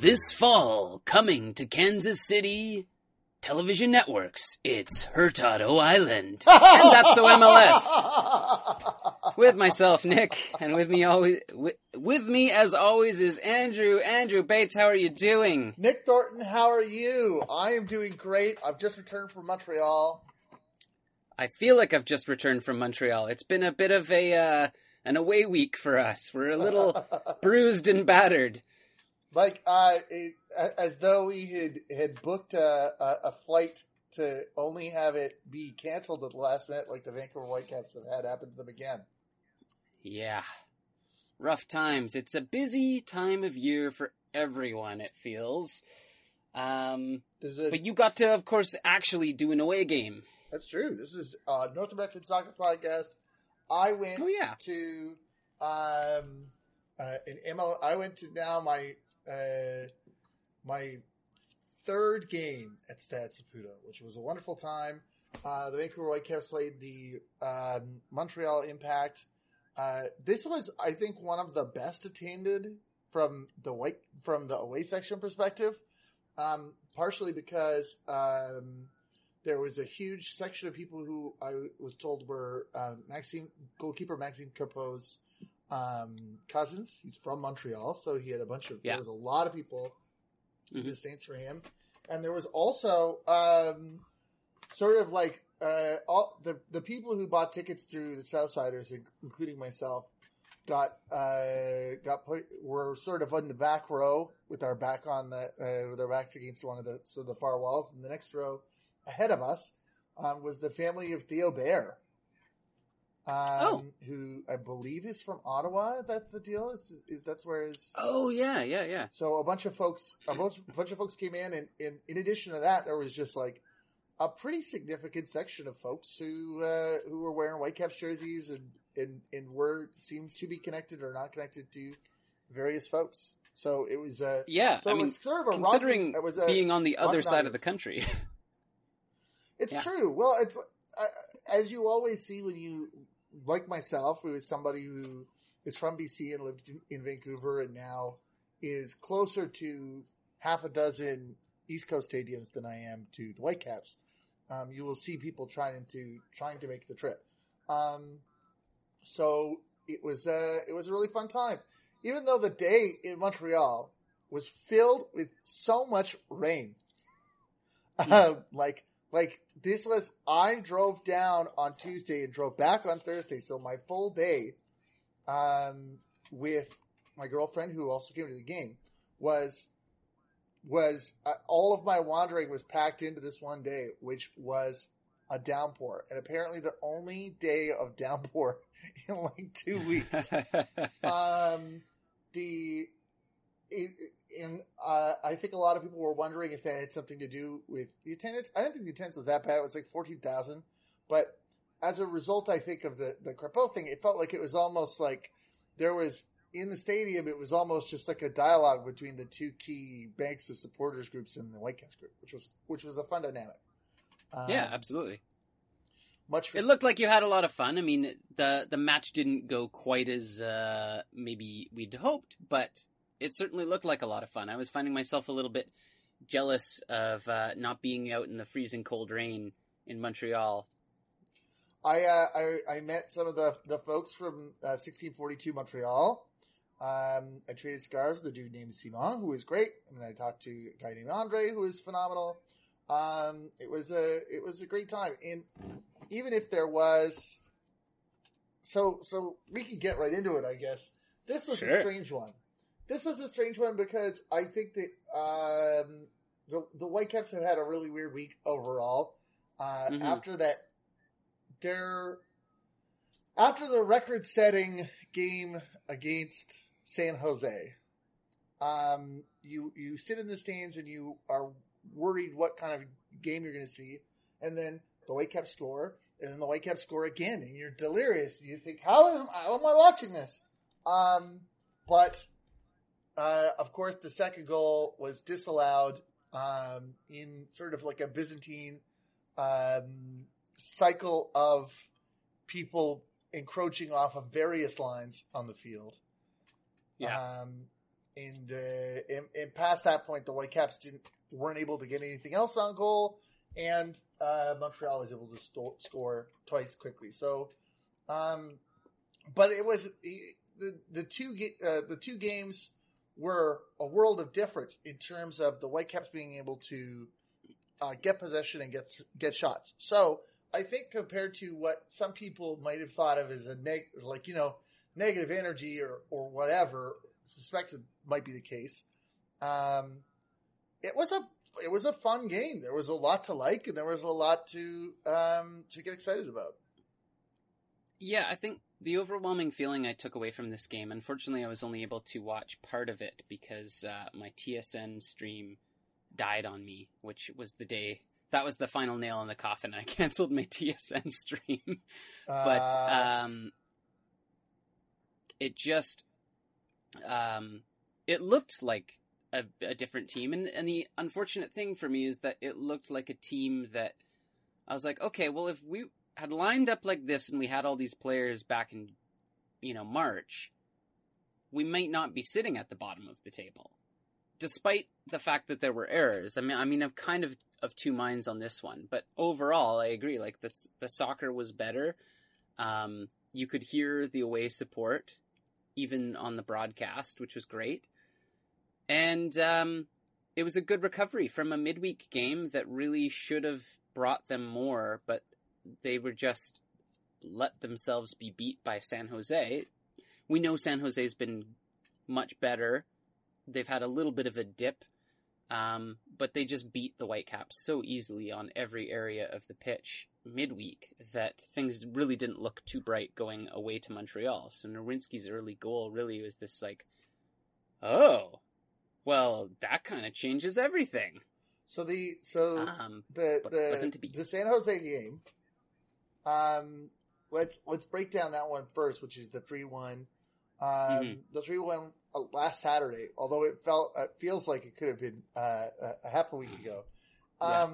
This fall, coming to Kansas City television networks, it's Hurtado Island. and that's so MLS. With myself, Nick, and with me always, with, with me as always is Andrew. Andrew Bates, how are you doing? Nick Thornton, how are you? I am doing great. I've just returned from Montreal. I feel like I've just returned from Montreal. It's been a bit of a uh, an away week for us. We're a little bruised and battered. Like uh, it, as though we had had booked a, a, a, flight to only have it be canceled at the last minute, like the Vancouver Whitecaps have had happen to them again. Yeah, rough times. It's a busy time of year for everyone. It feels. Um, it, but you got to, of course, actually do an away game. That's true. This is uh, North American Soccer Podcast. I went oh, yeah. to um, uh, an ML. I went to now my uh, my third game at Stade Saputo, which was a wonderful time. Uh, the Vancouver Whitecaps played the um, Montreal Impact. Uh, this was, I think, one of the best attended from the white from the away section perspective. Um, partially because um, there was a huge section of people who I was told were uh, Maxime goalkeeper Maxime Crépeau's um, cousins. He's from Montreal, so he had a bunch of. Yeah. There was a lot of people mm-hmm. in for him, and there was also um, sort of like uh, all the the people who bought tickets through the Southsiders, including myself, got uh, got put were sort of on the back row with our back on the uh, with our backs against one of the so the far walls, and the next row ahead of us um, was the family of Theo Bair, um, oh. who I believe is from Ottawa. That's the deal. Is, is that's where his? Oh yeah, yeah, yeah. So a bunch of folks, a bunch, a bunch of folks came in, and in, in addition to that, there was just like a pretty significant section of folks who uh, who were wearing Whitecaps jerseys and and and were seemed to be connected or not connected to various folks. So it was uh yeah. So I mean, sort of considering it was a being on the other side of the country. It's yeah. true. Well, it's uh, as you always see when you, like myself, who is somebody who is from BC and lived in, in Vancouver and now is closer to half a dozen East Coast stadiums than I am to the Whitecaps. Um, you will see people trying to trying to make the trip. Um, so it was a it was a really fun time, even though the day in Montreal was filled with so much rain. Uh, like like this was I drove down on Tuesday and drove back on Thursday, so my full day um, with my girlfriend who also came to the game was was uh, all of my wandering was packed into this one day, which was a downpour, and apparently the only day of downpour in like two weeks. um, the it, and uh, I think a lot of people were wondering if that had something to do with the attendance. I didn't think the attendance was that bad. It was like fourteen thousand, but as a result, I think of the the Crépeau thing, it felt like it was almost like there was in the stadium. It was almost just like a dialogue between the two key banks of supporters groups and the Whitecaps group, which was which was a fun dynamic. Um, yeah, absolutely. Much. it looked like you had a lot of fun. I mean, the the match didn't go quite as uh, maybe we'd hoped, but it certainly looked like a lot of fun. I was finding myself a little bit jealous of uh, not being out in the freezing cold rain in Montreal. I uh, I, I, met some of the, the folks from uh, 1642 Montreal. Um, I traded scars with a dude named Simon, who was great, and I talked to a guy named Andre, who was phenomenal. Um, it was a it was a great time, and even if there was, so so we can get right into it, I guess. This was sure. a strange one this was a strange one because I think that um, the the Whitecaps have had a really weird week overall. Uh, mm-hmm. After that, their after the record-setting game against San Jose, um, you you sit in the stands and you are worried what kind of game you're going to see, and then the Whitecaps score, and then the Whitecaps score again, and you're delirious. You think, how am, how am I watching this? Um, but uh, of course, the second goal was disallowed um, in sort of like a Byzantine um, cycle of people encroaching off of various lines on the field. Yeah. Um, and, uh, and, and past that point, the Whitecaps didn't weren't able to get anything else on goal, and uh, Montreal was able to sto- score twice quickly. So, um, but it was the the two uh, the two games were a world of difference in terms of the Whitecaps being able to uh, get possession and get get shots. So I think compared to what some people might have thought of as a neg like you know negative energy or or whatever suspected might be the case. Um, it was a it was a fun game. There was a lot to like, and there was a lot to um, to get excited about. Yeah, I think the overwhelming feeling I took away from this game. Unfortunately, I was only able to watch part of it because uh, my TSN stream died on me, which was the day that was the final nail in the coffin. I canceled my TSN stream, but uh... um, it just um, it looked like a, a different team. And, and the unfortunate thing for me is that it looked like a team that I was like, okay, well, if we had lined up like this and we had all these players back in, you know, March, we might not be sitting at the bottom of the table, despite the fact that there were errors. I mean, I mean, I'm kind of of two minds on this one, but overall, I agree. Like the the soccer was better. Um, you could hear the away support even on the broadcast, which was great. And um, it was a good recovery from a midweek game that really should have brought them more, but they were just let themselves be beat by San Jose. We know San Jose's been much better. They've had a little bit of a dip, um, but they just beat the Whitecaps so easily on every area of the pitch midweek that things really didn't look too bright going away to Montreal. So Nerwinski's early goal really was this like, oh, well, that kind of changes everything. So the so um, the the the San Jose game. Um, let's let's break down that one first, which is the three one. Um, mm-hmm. the three one uh, last Saturday. Although it felt it feels like it could have been uh, a half a week ago. Um, yeah.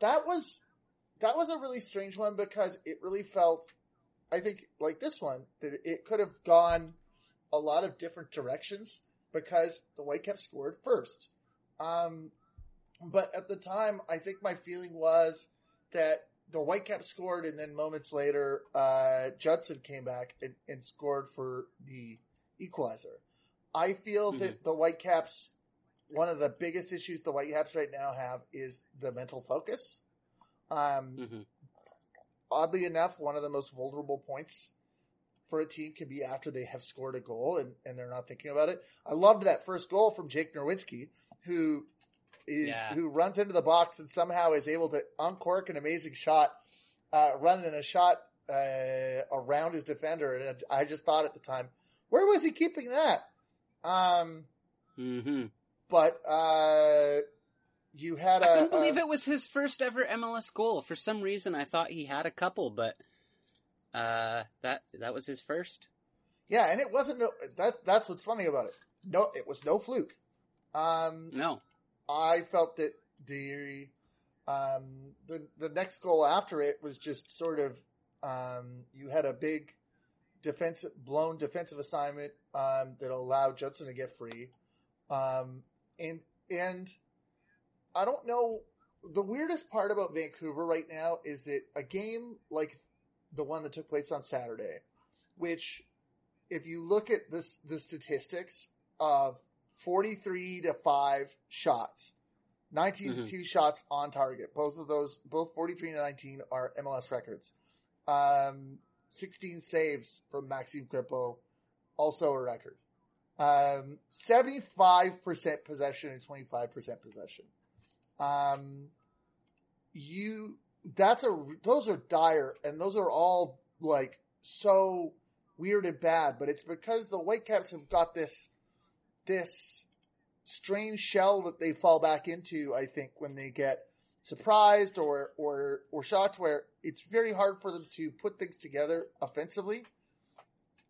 that was that was a really strange one because it really felt, I think, like this one that it could have gone a lot of different directions because the Whitecaps scored first. Um, but at the time, I think my feeling was that the Whitecaps scored, and then moments later, uh, Judson came back and, and, scored for the equalizer. I feel mm-hmm. that the Whitecaps, one of the biggest issues the Whitecaps right now have is the mental focus. Um, mm-hmm. Oddly enough, one of the most vulnerable points for a team can be after they have scored a goal and, and they're not thinking about it. I loved that first goal from Jake Nerwinski, who is yeah. who runs into the box and somehow is able to uncork an amazing shot, uh, running a shot uh, around his defender. And I just thought at the time, where was he keeping that? Um, mm-hmm. But uh, you had a. I couldn't believe a, it was his first ever MLS goal. For some reason, I thought he had a couple, but uh, that that was his first. Yeah, and it wasn't no. That that's what's funny about it. No, it was no fluke. Um, no, I felt that the um, the the next goal after it was just sort of um, you had a big defensive blown defensive assignment um, that allowed Judson to get free, um, and and I don't know. The weirdest part about Vancouver right now is that a game like the one that took place on Saturday, which, if you look at this, the statistics of 43 to 5 shots, 19 mm-hmm. to 2 shots on target. Both of those, both 43 and 19 are MLS records. Um, 16 saves from Maxime Crépeau, also a record. Um, 75% possession and 25% possession. Um, you, that's a, those are dire and those are all like so weird and bad, but it's because the Whitecaps have got this, this strange shell that they fall back into, I think, when they get surprised or, or, or shocked where it's very hard for them to put things together offensively.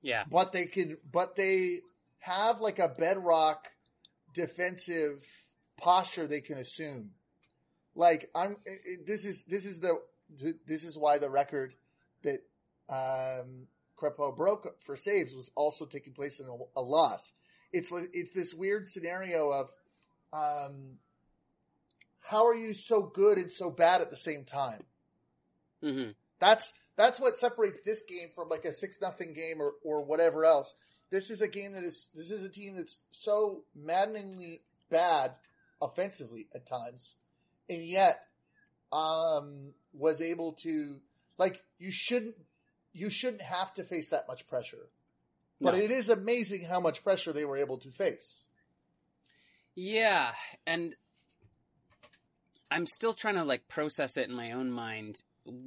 Yeah. But they can, but they have like a bedrock defensive posture they can assume. Like I'm, this is this is the this is why the record that um, Crépeau broke for saves was also taking place in a, a loss. It's it's this weird scenario of um, how are you so good and so bad at the same time? Mm-hmm. That's that's what separates this game from like a six nothing game or, or whatever else. This is a game that is this is a team that's so maddeningly bad offensively at times, and yet um, was able to like you shouldn't you shouldn't have to face that much pressure, but no. it is amazing how much pressure they were able to face. Yeah, and I'm still trying to like process it in my own mind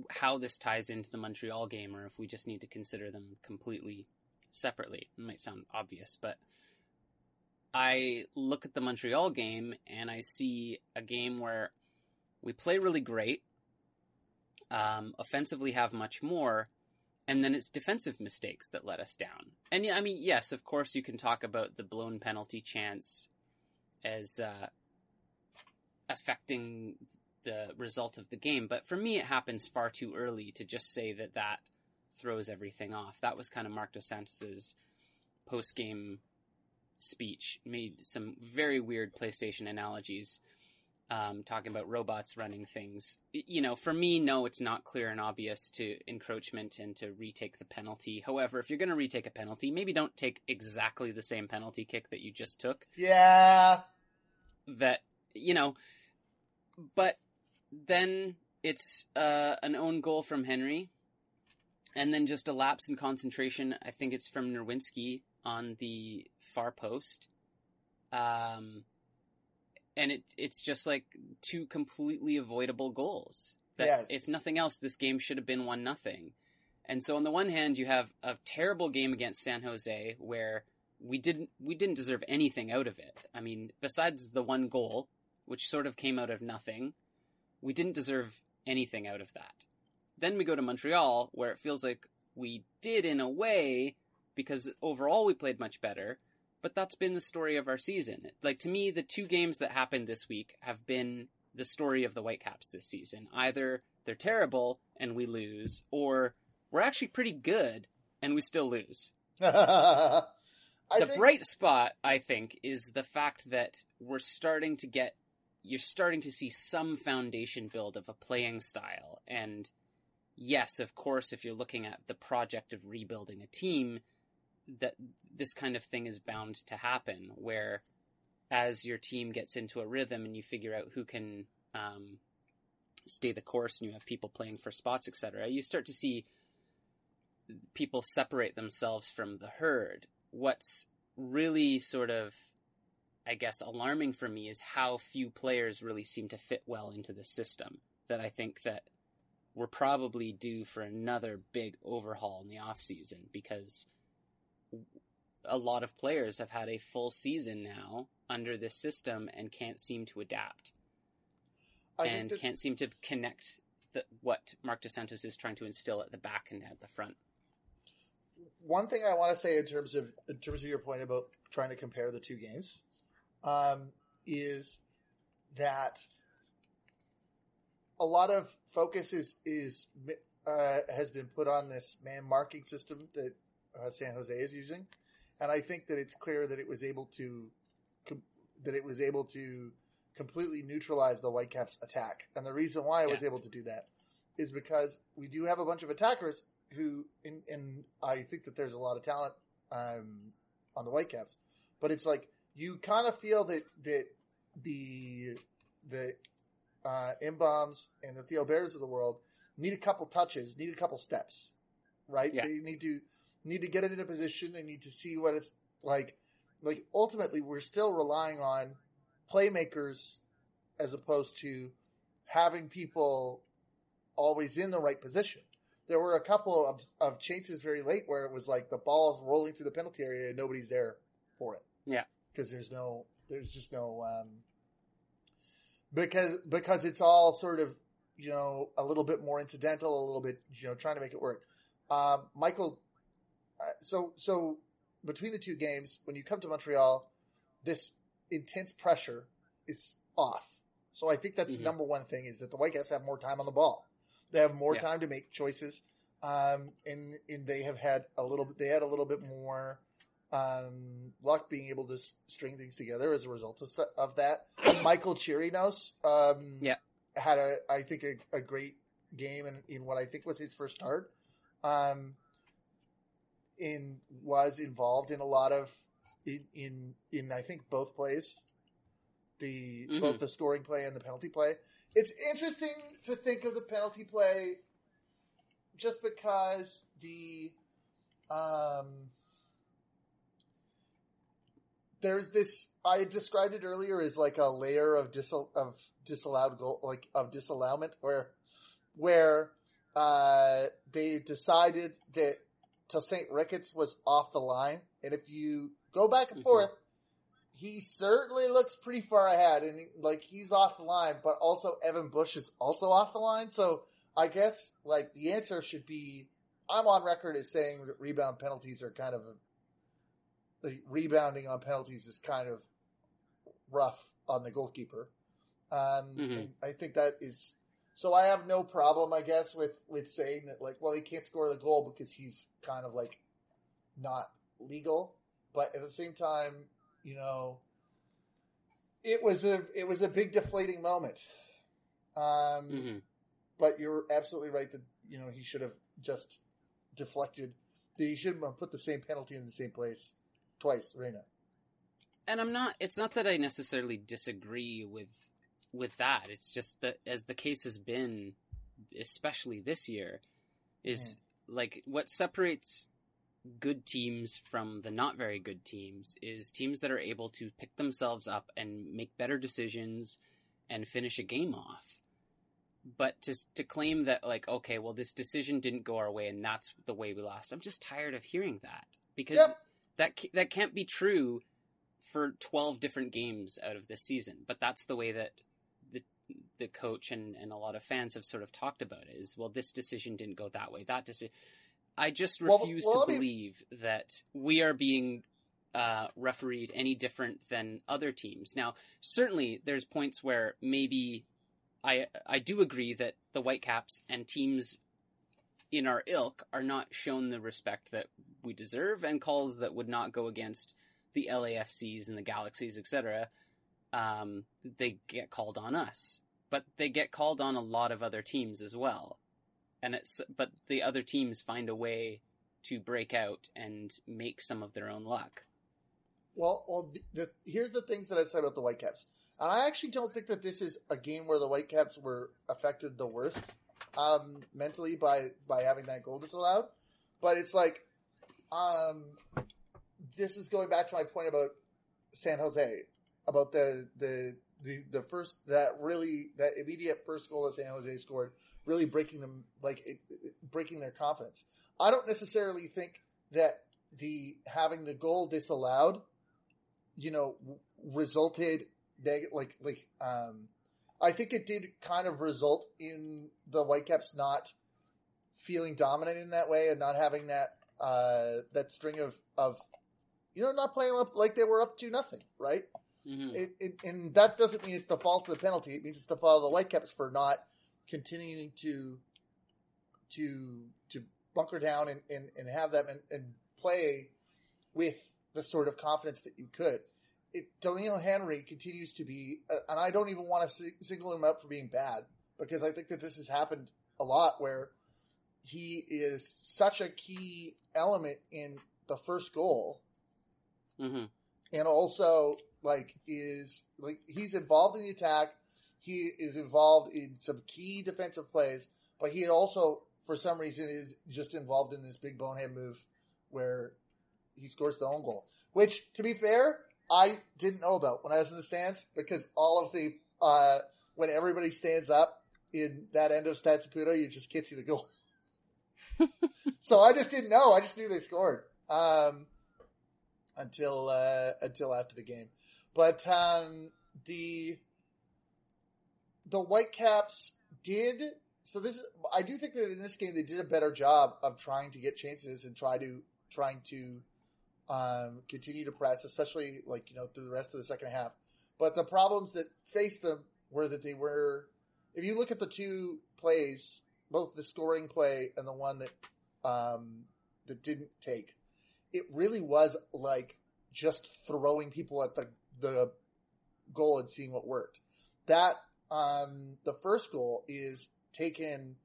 how this ties into the Montreal game, or if we just need to consider them completely separately. It might sound obvious, but I look at the Montreal game and I see a game where we play really great, um, offensively have much more, and then it's defensive mistakes that let us down. And I mean, yes, of course, you can talk about the blown penalty chance as uh, affecting the result of the game. But for me, it happens far too early to just say that that throws everything off. That was kind of Marc Dos Santos's post game speech. Made some very weird PlayStation analogies, um, talking about robots running things. You know, for me, no, it's not clear and obvious to encroachment and to retake the penalty. However, if you're going to retake a penalty, maybe don't take exactly the same penalty kick that you just took. Yeah. That you know, but then it's uh, an own goal from Henry, and then just a lapse in concentration. I think it's from Nerwinski on the far post. Um, and it it's just like two completely avoidable goals. That yes. if nothing else, this game should have been one nothing. And so on the one hand, you have a terrible game against San Jose where we didn't we didn't deserve anything out of it. I mean, besides the one goal, which sort of came out of nothing, we didn't deserve anything out of that. Then we go to Montreal, where it feels like we did in a way, because overall we played much better, but that's been the story of our season. Like, to me, the two games that happened this week have been the story of the Whitecaps this season. Either they're terrible and we lose, or we're actually pretty good and we still lose. the think... bright spot, I think, is the fact that we're starting to get you're starting to see some foundation build of a playing style. And yes, of course, if you're looking at the project of rebuilding a team, that this kind of thing is bound to happen where as your team gets into a rhythm and you figure out who can um, stay the course and you have people playing for spots, etc., you start to see people separate themselves from the herd. What's really sort of I guess, alarming for me is how few players really seem to fit well into the system. That I think that we're probably due for another big overhaul in the off season because a lot of players have had a full season now under this system and can't seem to adapt I and that... can't seem to connect the, what Marc Dos Santos is trying to instill at the back and at the front. One thing I want to say in terms of in terms of your point about trying to compare the two games um, is that a lot of focus is is uh, has been put on this man marking system that uh, San Jose is using, and I think that it's clear that it was able to com- that it was able to completely neutralize the Whitecaps' attack. And the reason why it was able to do that is because we do have a bunch of attackers who, and I think that there's a lot of talent um, on the Whitecaps, but it's like you kind of feel that that the the uh, Mbombs and the Theo Bairs of the world need a couple touches, need a couple steps, right? Yeah. They need to need to get it in a position. They need to see what it's like. Like ultimately, we're still relying on playmakers as opposed to having people always in the right position. There were a couple of, of chances very late where it was like the ball's rolling through the penalty area and nobody's there for it. Yeah because there's no, there's just no, um, because because it's all sort of you know a little bit more incidental, a little bit you know trying to make it work. Um, Michael, so so between the two games, when you come to Montreal, this intense pressure is off. So I think that's mm-hmm. number one thing is that the Whitecaps have more time on the ball. They have more yeah. time to make choices, um, and and they have had a little. They had a little bit more um, luck being able to string things together as a result of, of that. Michaell Chirinos, um, yeah, had a I think a, a great game in, in what I think was his first start. Um, in was involved in a lot of in in, in I think both plays, the mm-hmm. both the scoring play and the penalty play. It's interesting to think of the penalty play just because the um there's this I described it earlier as like a layer of dis of disallowed goal like of disallowment where where uh, they decided that Tosaint Ricketts was off the line, and if you go back and mm-hmm. forth, he certainly looks pretty far ahead, and like he's off the line, but also Evan Bush is also off the line. So I guess like the answer should be, I'm on record as saying that rebound penalties are kind of a, the rebounding on penalties is kind of rough on the goalkeeper. Um, mm-hmm. I think that is so. I have no problem, I guess, with with saying that like, well, he can't score the goal because he's kind of like not legal, but at the same time, you know, it was a it was a big deflating moment. Um, mm-hmm. But you're absolutely right that you know he should have just deflected. That he shouldn't have put the same penalty in the same place twice, Reyna. And I'm not. It's not that I necessarily disagree with with that. It's just that as the case has been, especially this year, is mm. like what separates good teams from the not very good teams is teams that are able to pick themselves up and make better decisions and finish a game off. But to to claim that like okay, well this decision didn't go our way and that's the way we lost. I'm just tired of hearing that because yep. that that can't be true for 12 different games out of this season. But that's the way that the coach and, and a lot of fans have sort of talked about it is well this decision didn't go that way. That decision I just refuse well, well, to believe that we are being uh, refereed any different than other teams. Now, certainly, there's points where maybe I I do agree that the Whitecaps and teams in our ilk are not shown the respect that we deserve, and calls that would not go against the LAFCs and the Galaxies, etc. Um, they get called on us, but they get called on a lot of other teams as well and it's but the other teams find a way to break out and make some of their own luck. Well, well, the, the, here's the things that I said about the Whitecaps. And I actually don't think that this is a game where the Whitecaps were affected the worst um, mentally by by having that goal disallowed. But it's like, um, this is going back to my point about San Jose, about the the the, the first that really that immediate first goal that San Jose scored really breaking them like it, it, breaking their confidence. I don't necessarily think that the having the goal disallowed, you know, resulted neg- like like um, I think it did kind of result in the Whitecaps not feeling dominant in that way and not having that uh, that string of of you know not playing up like they were up to nothing, right? Mm-hmm. It, it, and that doesn't mean it's the fault of the penalty. It means it's the fault of the Whitecaps for not continuing to to to bunker down and, and, and have them and, and play with the sort of confidence that you could. It, Doneil Henry continues to be, uh, and I don't even want to single him out for being bad because I think that this has happened a lot where he is such a key element in the first goal, mm-hmm. and also like is like he's involved in the attack. He is involved in some key defensive plays, but he also, for some reason, is just involved in this big bonehead move where he scores the own goal. Which, to be fair, I didn't know about when I was in the stands because all of the uh, when everybody stands up in that end of Stade Saputo, you just can't see the goal. so I just didn't know. I just knew they scored um, until uh, until after the game. But um, the the Whitecaps did so. This I do think that in this game they did a better job of trying to get chances and try to trying to um, continue to press, especially like you know through the rest of the second half. But the problems that faced them were that they were. If you look at the two plays both the scoring play and the one that um, that didn't take, it really was like just throwing people at the the goal and seeing what worked. That um, the first goal is taken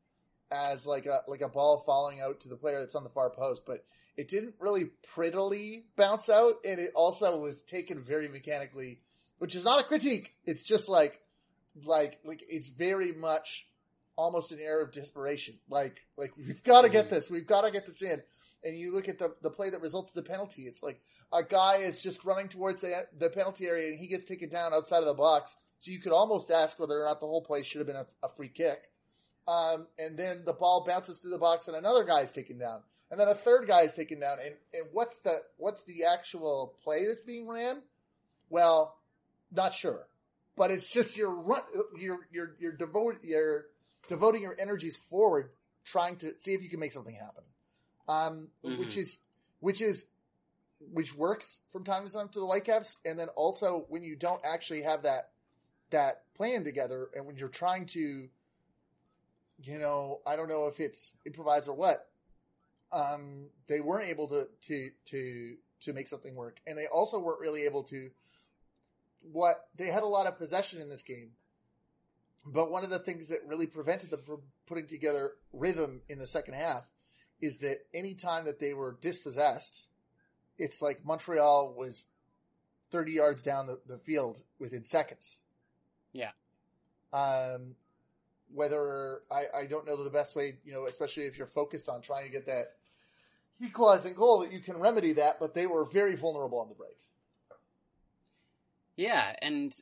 as like a like a ball falling out to the player that's on the far post, but it didn't really prettily bounce out, and it also was taken very mechanically, which is not a critique. It's just like like like it's very much almost an air of desperation. Like like we've got to get mm. this, we've got to get this in. And you look at the the play that results in the penalty. It's like a guy is just running towards the, the penalty area, and he gets taken down outside of the box. So you could almost ask whether or not the whole play should have been a, a free kick. Um, and then the ball bounces through the box, and another guy is taken down, and then a third guy is taken down. And, and what's the what's the actual play that's being ran? Well, not sure, but it's just you're run, you're you're you're you're devoting your energies forward, trying to see if you can make something happen. Um, mm-hmm. which is which is which works from time to time to the Whitecaps, and then also when you don't actually have that that plan together, and when you're trying to, you know, I don't know if it's improvise or what. Um, they weren't able to to to to make something work, and they also weren't really able to. What they had a lot of possession in this game, but one of the things that really prevented them from putting together rhythm in the second half is that any time that they were dispossessed, it's like Montreal was 30 yards down the, the field within seconds. Yeah. Um, whether I, I don't know the best way, you know, especially if you're focused on trying to get that equalizing goal that you can remedy that, but they were very vulnerable on the break. Yeah, and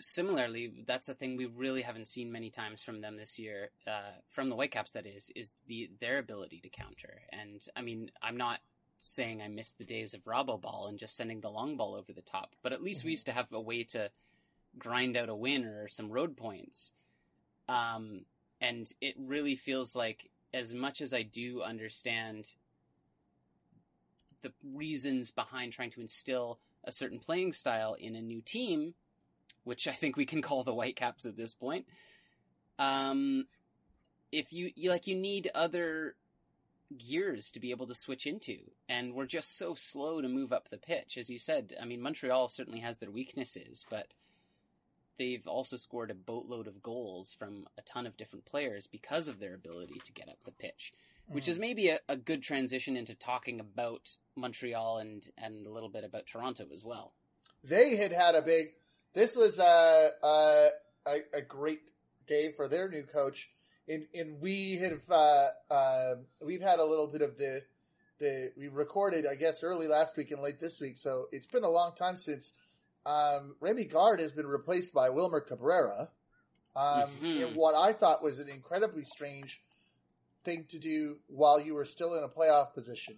similarly, that's the thing we really haven't seen many times from them this year, uh, from the Whitecaps. That is, is the their ability to counter. And I mean, I'm not saying I missed the days of Robo Ball and just sending the long ball over the top, but at least mm-hmm. we used to have a way to grind out a win or some road points. Um, and it really feels like, as much as I do understand the reasons behind trying to instill a certain playing style in a new team, which I think we can call the Whitecaps at this point. Um, if you, you like, you need other gears to be able to switch into. And we're just so slow to move up the pitch. As you said, I mean, Montreal certainly has their weaknesses, but they've also scored a boatload of goals from a ton of different players because of their ability to get up the pitch. Mm. Which is mm. maybe a, a, good transition into talking about Montreal and, and a little bit about Toronto as well. They had had a big. This was a, a, a great day for their new coach and and we have uh, uh, we've had a little bit of the the we recorded I guess early last week and late this week, so it's been a long time since um, Rémi Garde has been replaced by Wilmer Cabrera. Um, mm-hmm. in what I thought was an incredibly strange thing to do while you were still in a playoff position.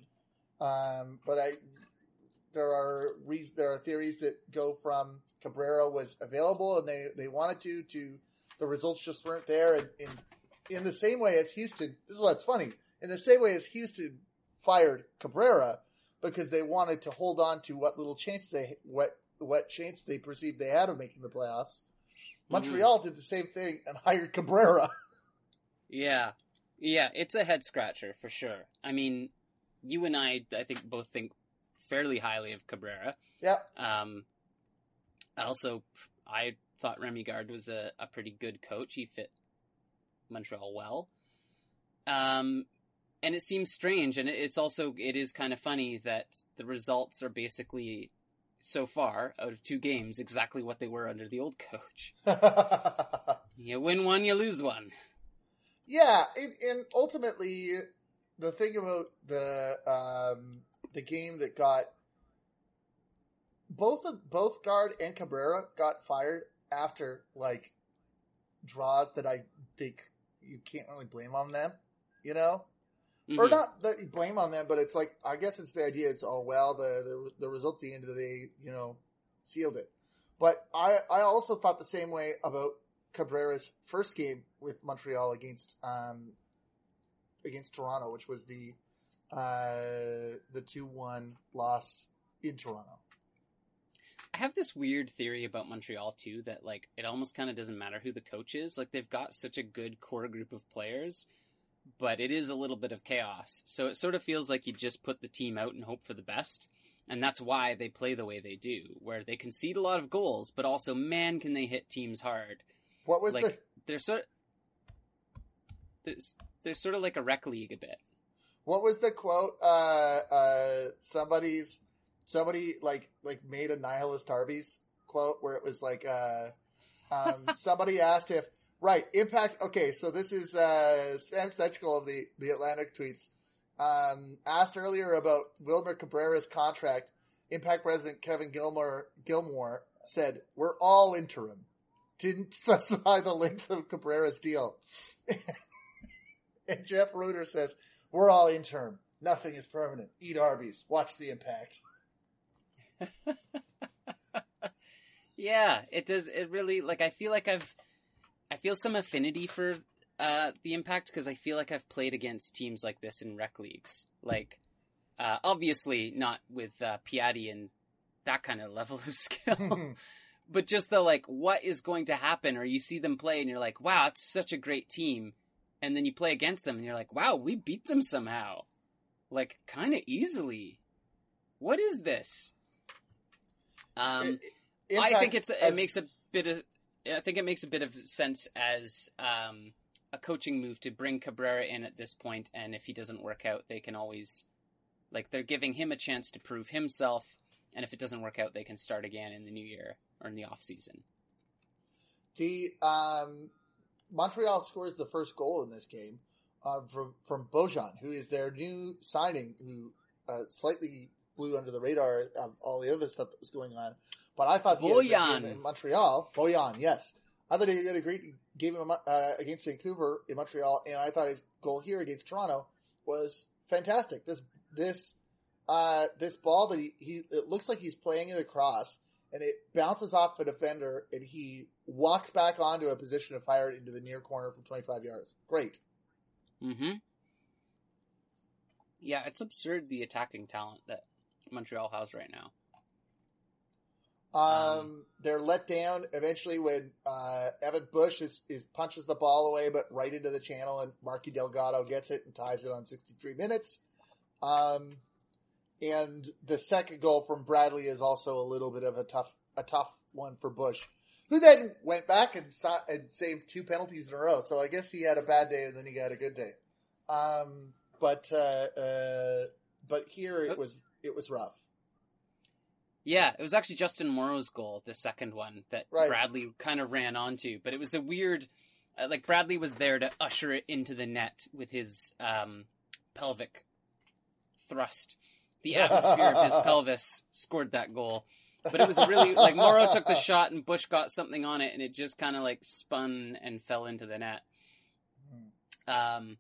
Um, but I, there are reasons, there are theories that go from Cabrera was available and they, they wanted to, to the results just weren't there. And, and in the same way as Houston, this is what's funny. In the same way as Houston fired Cabrera because they wanted to hold on to what little chance they what what chance they perceived they had of making the playoffs. Montreal mm-hmm. did the same thing and hired Cabrera. Yeah. Yeah, it's a head scratcher for sure. I mean, you and I I think both think fairly highly of Cabrera. Yeah. Um also I thought Rémi Garde was a, a pretty good coach. He fit Montreal well. Um, and it seems strange, and it's also it is kind of funny that the results are basically so far out of two games exactly what they were under the old coach. you win one, you lose one. Yeah, and, and ultimately, the thing about the um, the game that got both of, both Garde and Cabrera got fired after like draws that I think you can't really blame on them, you know, mm-hmm. or not that you blame on them, but it's like I guess it's the idea. It's oh well, the the, the result at the end of the day, you know, sealed it. But I I also thought the same way about Cabrera's first game with Montreal against um against Toronto, which was the uh the two one loss in Toronto. I have this weird theory about Montreal too that like it almost kind of doesn't matter who the coach is. Like they've got such a good core group of players but it is a little bit of chaos. So it sort of feels like you just put the team out and hope for the best. And that's why they play the way they do, where they concede a lot of goals, but also, man, can they hit teams hard. What was like, the? They're sort. There's there's sort of like a rec league a bit. What was the quote? Uh, uh, somebody's somebody like like made a nihilist Arby's quote where it was like uh, um, somebody asked if right impact. Okay, so this is uh, Sam of the the Atlantic tweets um, asked earlier about Wilmer Cabrera's contract. Impact president Kevin Gilmore Gilmore said, "We're all interim." Didn't specify the length of Cabrera's deal. and Jeff Ruder says, "We're all interim. Nothing is permanent. Eat Arby's. Watch the impact." yeah, it does. It really like I feel like I've I feel some affinity for uh, the impact because I feel like I've played against teams like this in rec leagues. Like, uh, obviously not with uh, Piatti and that kind of level of skill, but just the like, what is going to happen? Or you see them play and you're like, wow, it's such a great team, and then you play against them and you're like, wow, we beat them somehow, like kind of easily. What is this? Um, I think it's it makes a bit of I think it makes a bit of sense as um, a coaching move to bring Cabrera in at this point, and if he doesn't work out, they can always like they're giving him a chance to prove himself, and if it doesn't work out, they can start again in the new year or in the off season. The um, Montreal scores the first goal in this game uh, from from Bojan, who is their new signing, who uh, slightly flew under the radar of all the other stuff that was going on. But I thought Bojan in Montreal, Bojan, yes, I thought he had a great game uh, against Vancouver in Montreal, and I thought his goal here against Toronto was fantastic. This this uh, this ball that he, he it looks like he's playing it across, and it bounces off a defender, and he walks back onto a position to fire it into the near corner from 25 yards. Great. Mm-hmm. Yeah, it's absurd the attacking talent that Montreal has right now. Um, um, they're let down eventually when uh, Evan Bush is, is punches the ball away, but right into the channel, and Marky Delgado gets it and ties it on 63 minutes. Um, and the second goal from Bradley is also a little bit of a tough a tough one for Bush, who then went back and, and saved two penalties in a row. So I guess he had a bad day and then he had a good day. Um, but uh, uh, but here it was it was rough. Yeah, it was actually Justin Morrow's goal, the second one that right. Bradley kind of ran onto, but it was a weird, uh, like Bradley was there to usher it into the net with his um, pelvic thrust. The atmosphere of his pelvis scored that goal, but it was really like Morrow took the shot and Bush got something on it, and it just kind of like spun and fell into the net. Um,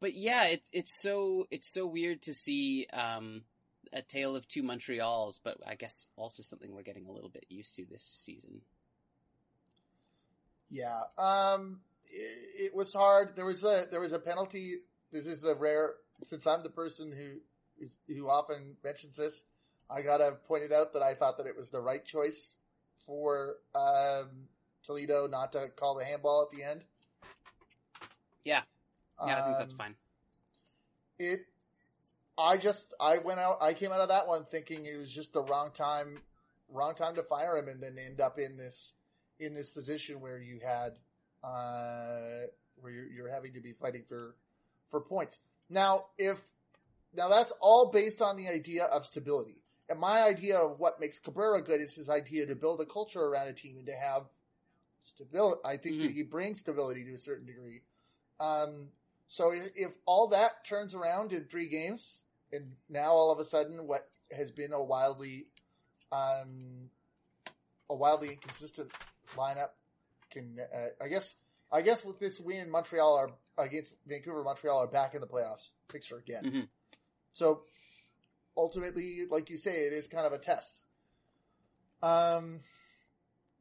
but yeah, it's it's so it's so weird to see. Um, a tale of two Montreals, but I guess also something we're getting a little bit used to this season. Yeah, um, it, it was hard. There was a there was a penalty. This is the rare since I'm the person who is, who often mentions this. I gotta point it out that I thought that it was the right choice for um, Toledo not to call the handball at the end. Yeah, yeah, I think that's um, fine. It I just I went out I came out of that one thinking it was just the wrong time wrong time to fire him and then end up in this in this position where you had uh where you're, you're having to be fighting for for points. Now if now that's all based on the idea of stability. And my idea of what makes Cabrera good is his idea to build a culture around a team and to have stability. I think mm-hmm. that he brings stability to a certain degree. Um, so if, if, all that turns around in three games, and now all of a sudden, what has been a wildly, um, a wildly inconsistent lineup can, uh, I guess, I guess with this win, Montreal are against Vancouver. Montreal are back in the playoffs picture again. Mm-hmm. So ultimately, like you say, it is kind of a test. Um,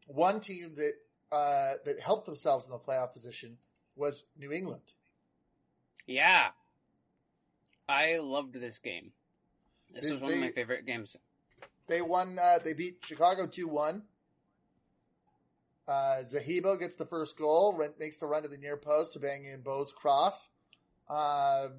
one team that uh, that helped themselves in the playoff position was New England. Yeah. I loved this game. This they, was one they, of my favorite games. They won. Uh, they beat Chicago two one. Uh, Zahibo gets the first goal, makes the run to the near post to bang in Bou's cross. Um,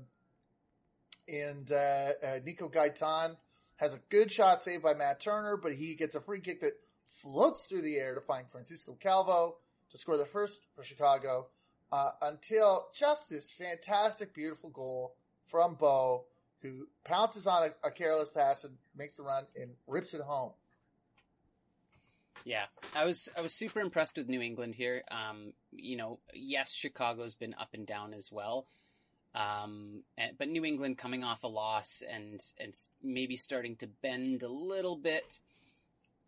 and uh, uh, Nico Gaitan has a good shot saved by Matt Turner, but he gets a free kick that floats through the air to find Francisco Calvo to score the first for Chicago. Uh, until just this fantastic, beautiful goal from Bo, who pounces on a, a careless pass and makes the run and rips it home. Yeah, I was I was super impressed with New England here. Um, you know, yes, Chicago's been up and down as well, um, and, but New England coming off a loss and and maybe starting to bend a little bit.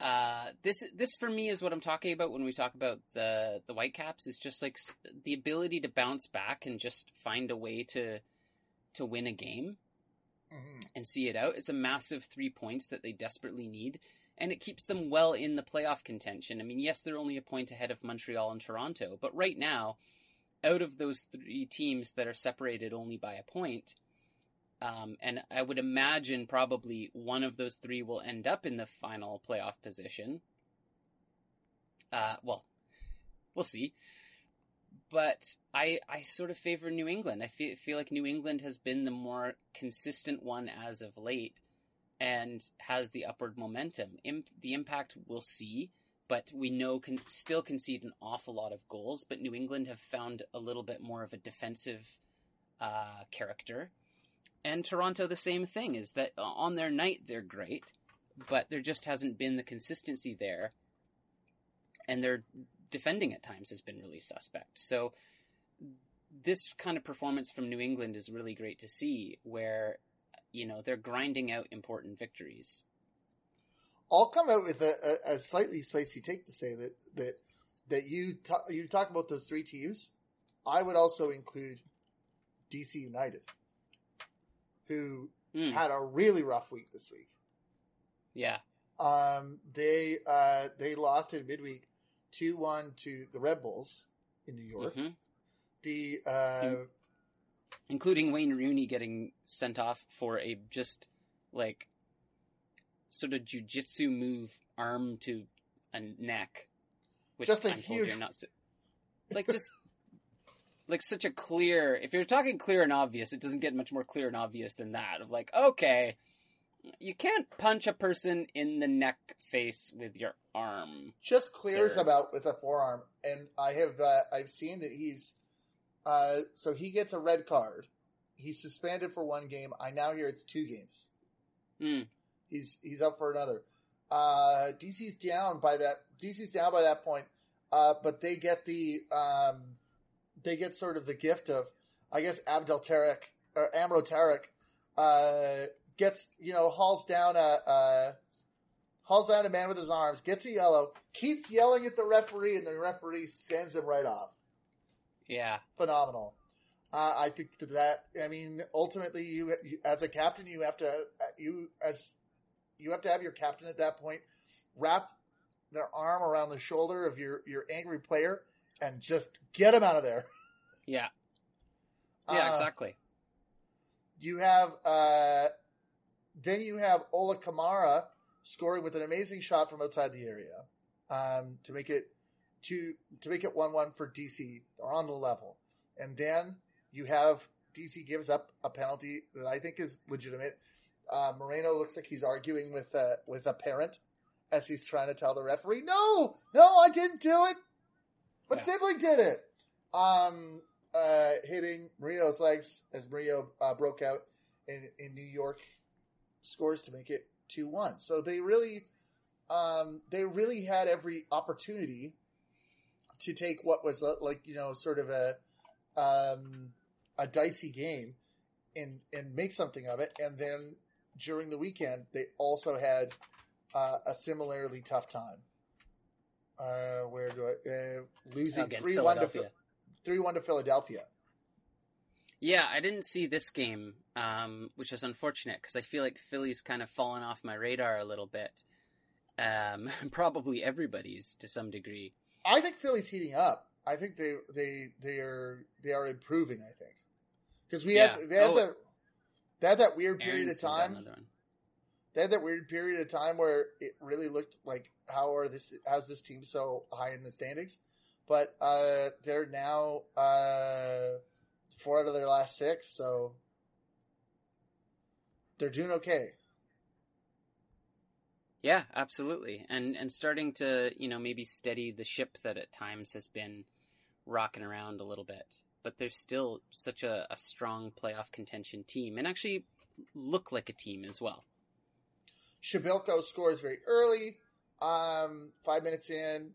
Uh, this this for me is what I'm talking about when we talk about the the Whitecaps. Is just like the ability to bounce back and just find a way to to win a game mm-hmm. and see it out. It's a massive three points that they desperately need and it keeps them well in the playoff contention. I mean, yes, they're only a point ahead of Montreal and Toronto, but right now, out of those three teams that are separated only by a point, um, and I would imagine probably one of those three will end up in the final playoff position. Uh, well, we'll see. But I, I sort of favor New England. I feel, feel like New England has been the more consistent one as of late and has the upward momentum. the impact we'll see, but we know can still concede an awful lot of goals. But New England have found a little bit more of a defensive uh, character, and Toronto the same thing. Is that on their night they're great, but there just hasn't been the consistency there, and their defending at times has been really suspect. So this kind of performance from New England is really great to see, where you know they're grinding out important victories. I'll come out with a, a, a slightly spicy take to say that that that you ta- you talk about those three teams. I would also include DC United, who mm. had a really rough week this week. Yeah, um, they uh, they lost in midweek two one to the Red Bulls in New York. Mm-hmm. The uh, including Wayne Rooney getting sent off for a just like sort of jujitsu move, arm to a neck, which just a I'm huge... told not like just like such a clear. If you're talking clear and obvious, it doesn't get much more clear and obvious than that. Of like, okay, you can't punch a person in the neck face with your arm. Just clears sir. about with a forearm, and I have uh, I've seen that he's uh, so he gets a red card. He's suspended for one game. I now hear it's two games. Mm. He's he's up for another. Uh, DC's down by that. DC's down by that point, uh, but they get the um, they get sort of the gift of I guess Abdel Tarek or Amro Tarek uh, gets you know hauls down a, a hauls down a man with his arms, gets a yellow, keeps yelling at the referee, and the referee sends him right off. Yeah, phenomenal. Uh, I think that, I mean, ultimately, you, you, as a captain, you have to you as you have to have your captain at that point wrap their arm around the shoulder of your your angry player and just get him out of there. Yeah. Yeah, uh, exactly. You have uh, then you have Ola Kamara scoring with an amazing shot from outside the area um, to make it to to make it one one for DC. They're on the level, and then you have DC gives up a penalty that I think is legitimate. Uh, Moreno looks like he's arguing with uh, with a parent as he's trying to tell the referee, "No, no, I didn't do it. My yeah. sibling did it." Um, uh, hitting Murillo's legs as Murillo uh, broke out in in New York, scores to make it two one. So they really, um, they really had every opportunity to take what was uh, like you know sort of a um, a dicey game and and make something of it. And then during the weekend, they also had uh, a similarly tough time. Uh, where do I uh, losing three one to three one to Philadelphia. Yeah, I didn't see this game, um, which is unfortunate because I feel like Philly's kind of fallen off my radar a little bit. Um, probably everybody's to some degree. I think Philly's heating up. I think they they they are they are improving. I think because we yeah. had they had oh, that they had that weird period of time. they had that weird period of time where it really looked like how are this how's this team so high in the standings, but uh, they're now uh, four out of their last six, so they're doing okay. Yeah, absolutely, and and starting to you know maybe steady the ship that at times has been rocking around a little bit, but they're still such a, a strong playoff contention team, and actually look like a team as well. Przybylko scores very early, um, five minutes in,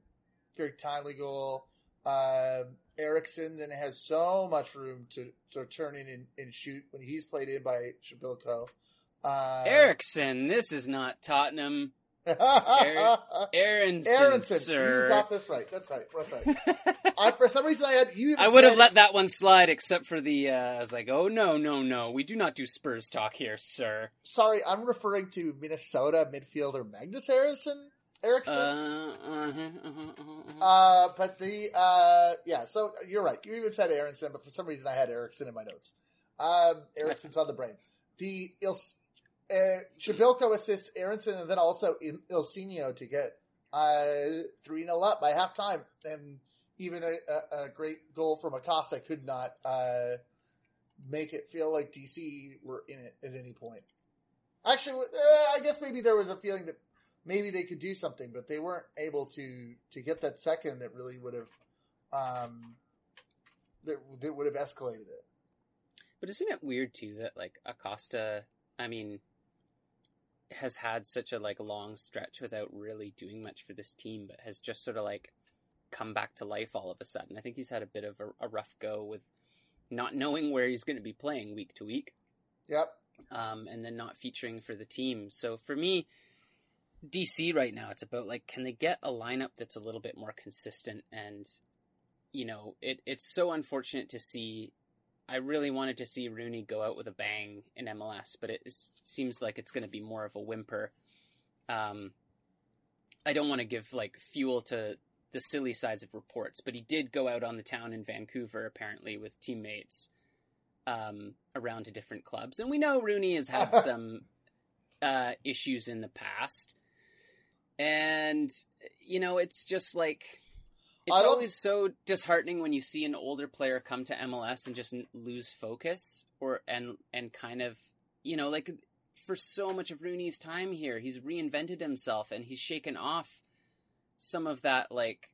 very timely goal. Uh, Eriksson then has so much room to, to turn in and, and shoot when he's played in by Przybylko. Uh, Eriksson, this is not Tottenham. Aaron, Aaronson, Aaronson, sir. You got this right. That's right. That's right. I, for some reason, I had you. I would have let that one slide, except for the. Uh, I was like, "Oh no, no, no! We do not do Spurs talk here, sir." Sorry, I'm referring to Minnesota midfielder Magnus Harrison. Eriksson. Uh, uh-huh, uh-huh, uh-huh. uh, but the uh, yeah, so you're right. You even said Aaronson, but for some reason I had Eriksson in my notes. Um, Eriksson's on the brain. The Il- uh, assists Aaronson and then also Ilsinho to get uh, 3 0 up by halftime. And even a, a, a, great goal from Acosta could not uh, make it feel like DC were in it at any point. Actually, uh, I guess maybe there was a feeling that maybe they could do something, but they weren't able to to get that second that really would have um, that that would have escalated it. But isn't it weird too that like Acosta? I mean, has had such a like long stretch without really doing much for this team, but has just sort of like come back to life all of a sudden. I think he's had a bit of a, a rough go with not knowing where he's going to be playing week to week. Yep. Um, and then not featuring for the team. So for me, DC right now, it's about like, can they get a lineup that's a little bit more consistent? And, you know, it, it's so unfortunate to see I really wanted to see Rooney go out with a bang in MLS, but it seems like it's going to be more of a whimper. Um, I don't want to give like fuel to the silly sides of reports, but he did go out on the town in Vancouver apparently with teammates um, around to different clubs, and we know Rooney has had some uh, issues in the past, and you know it's just like it's always so disheartening when you see an older player come to MLS and just lose focus or and and kind of you know like for so much of Rooney's time here, he's reinvented himself and he's shaken off some of that like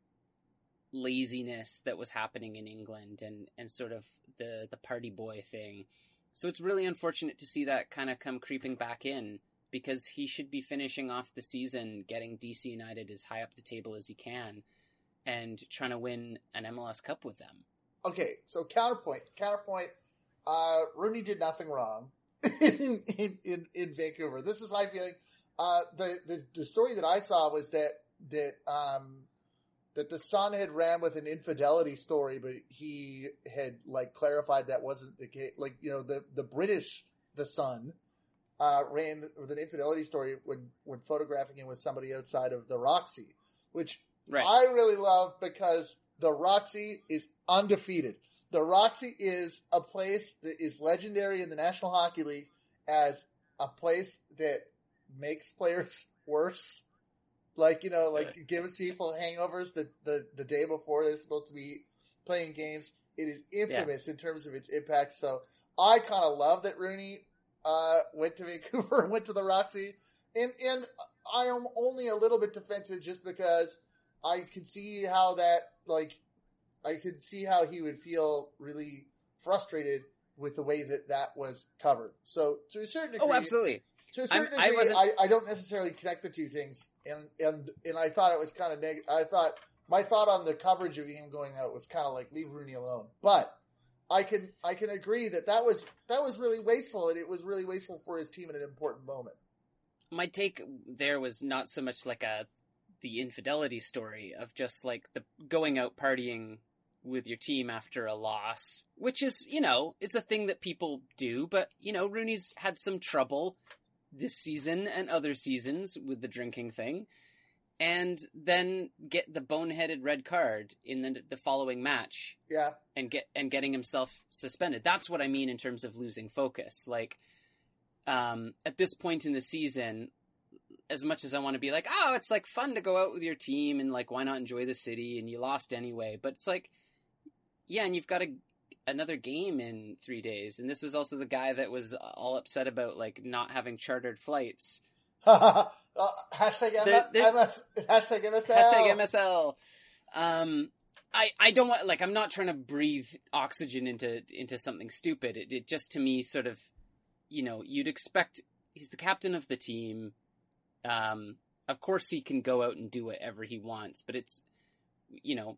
laziness that was happening in England and and sort of the the party boy thing. So it's really unfortunate to see that kind of come creeping back in because he should be finishing off the season getting DC United as high up the table as he can and trying to win an MLS Cup with them. Okay, so counterpoint, counterpoint. Uh, Rooney did nothing wrong in, in, in, in Vancouver. This is my feeling. Uh, the, the the story that I saw was that that um, that the Sun had ran with an infidelity story, but he had like clarified that wasn't the case. Like you know, the the British the Sun uh, ran with an infidelity story when when photographing him with somebody outside of the Roxy, which Right. I really love because the Roxy is undefeated. The Roxy is a place that is legendary in the National Hockey League as a place that makes players worse. Like, you know, like gives people hangovers the, the, the day before they're supposed to be playing games. It is infamous yeah. in terms of its impact. So I kind of love that Rooney, uh, went to Vancouver and went to the Roxy. And, and I am only a little bit defensive just because I could see how that like I could see how he would feel really frustrated with the way that that was covered. So to a certain oh, degree, oh, absolutely. To a certain I'm, degree, I, I, I, don't necessarily connect the two things, and and and I thought it was kind of negative. I thought my thought on the coverage of him going out was kind of like leave Rooney alone, but. I can I can agree that that was that was really wasteful, and it was really wasteful for his team in an important moment. My take there was not so much like a the infidelity story of just like the going out partying with your team after a loss, which is, you know, it's a thing that people do, but, you know, Rooney's had some trouble this season and other seasons with the drinking thing. And then get the boneheaded red card in the the following match. Yeah. And get and getting himself suspended. That's what I mean in terms of losing focus. Like um, at this point in the season, as much as I want to be like, oh, it's like fun to go out with your team and like, why not enjoy the city? And you lost anyway. But it's like, yeah, and you've got a, another game in three days. And this was also the guy that was all upset about like not having chartered flights. uh, hashtag, M- they're, MS, hashtag MSL. Hashtag MSL. Um, I, I don't want like I'm not trying to breathe oxygen into into something stupid. It, it just to me sort of, you know, you'd expect he's the captain of the team um, of course, he can go out and do whatever he wants, but it's, you know,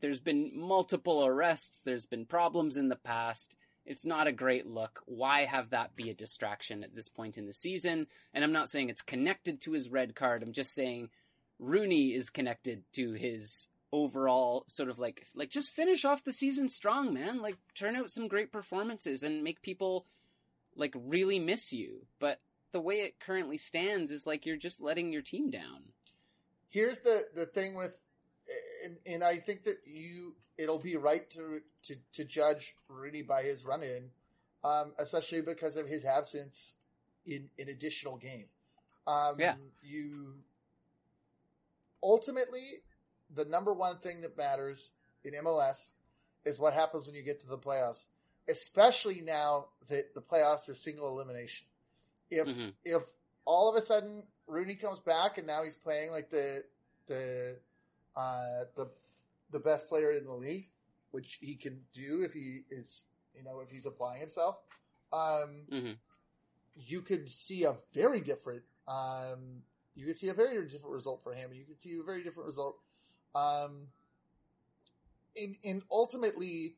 there's been multiple arrests, there's been problems in the past. It's not a great look. Why have that be a distraction at this point in the season? And I'm not saying it's connected to his red card. I'm just saying Rooney is connected to his overall sort of like like just finish off the season strong, man. Like turn out some great performances and make people like really miss you. But the way it currently stands is like you're just letting your team down. Here's the the thing with, and, and I think that you it'll be right to to, to judge Rooney by his run in, um, especially because of his absence in an additional game. Um, yeah, you ultimately the number one thing that matters in MLS is what happens when you get to the playoffs, especially now that the playoffs are single elimination. If mm-hmm. if all of a sudden Rooney comes back and now he's playing like the the uh, the the best player in the league, which he can do if he is you know if he's applying himself, um, mm-hmm. you could see a very different um, you could see a very different result for him. You could see a very different result. Um, and, and ultimately,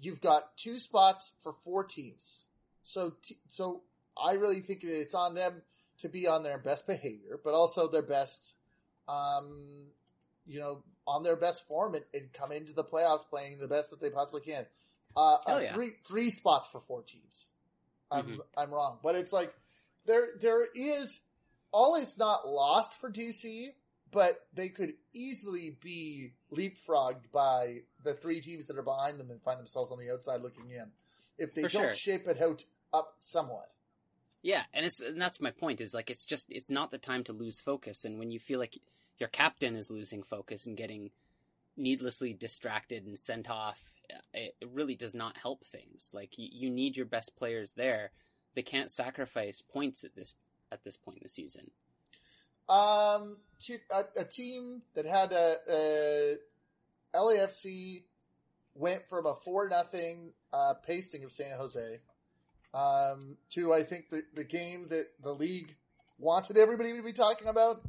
you've got two spots for four teams. So, t- so I really think that it's on them to be on their best behavior, but also their best, um, you know, on their best form and, and, come into the playoffs playing the best that they possibly can. Uh, uh, yeah. three three spots for four teams. I'm mm-hmm. I'm wrong, but it's like there there is all is not lost for DC, but they could easily be leapfrogged by the three teams that are behind them and find themselves on the outside looking in if they for don't sure. shape it out up somewhat. Yeah, and it's and that's my point. Is like it's just it's not the time to lose focus, and when you feel like your captain is losing focus and getting needlessly distracted and sent off, it really does not help things. Like you, you need your best players there. They can't sacrifice points at this at this point in the season. Um, to, a, a, team that had a, a, LAFC went from a four nothing uh, pasting of San Jose um, to I think the, the game that the league wanted everybody to be talking about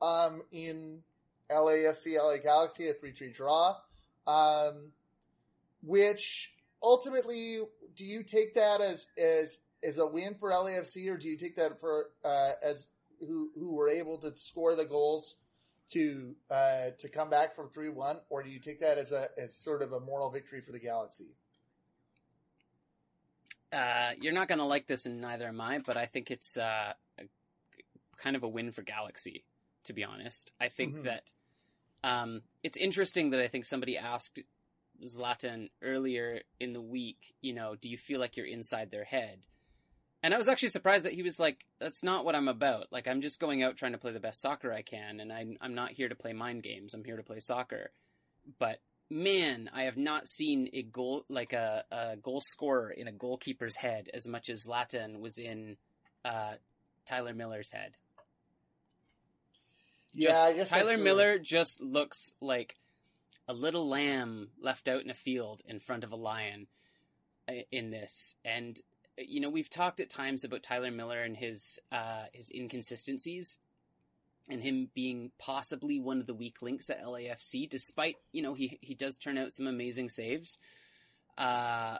um, in LAFC LA Galaxy a three three draw, um, which ultimately do you take that as as as a win for LAFC or do you take that for uh, as who who were able to score the goals to uh, to come back from three one or do you take that as a as sort of a moral victory for the Galaxy? Uh, you're not going to like this, and neither am I. But I think it's uh, a, kind of a win for Galaxy, to be honest. I think mm-hmm. that um, it's interesting that I think somebody asked Zlatan earlier in the week. You know, do you feel like you're inside their head? And I was actually surprised that he was like, "That's not what I'm about. Like, I'm just going out trying to play the best soccer I can, and I'm I'm not here to play mind games. I'm here to play soccer." But man, I have not seen a goal like a, a goal scorer in a goalkeeper's head as much as Zlatan was in uh, Tyler Miller's head. Yeah, just, I guess Tyler Miller just looks like a little lamb left out in a field in front of a lion uh, in this. And you know, we've talked at times about Tyler Miller and his uh, his inconsistencies and him being possibly one of the weak links at LAFC, despite you know he he does turn out some amazing saves. Uh,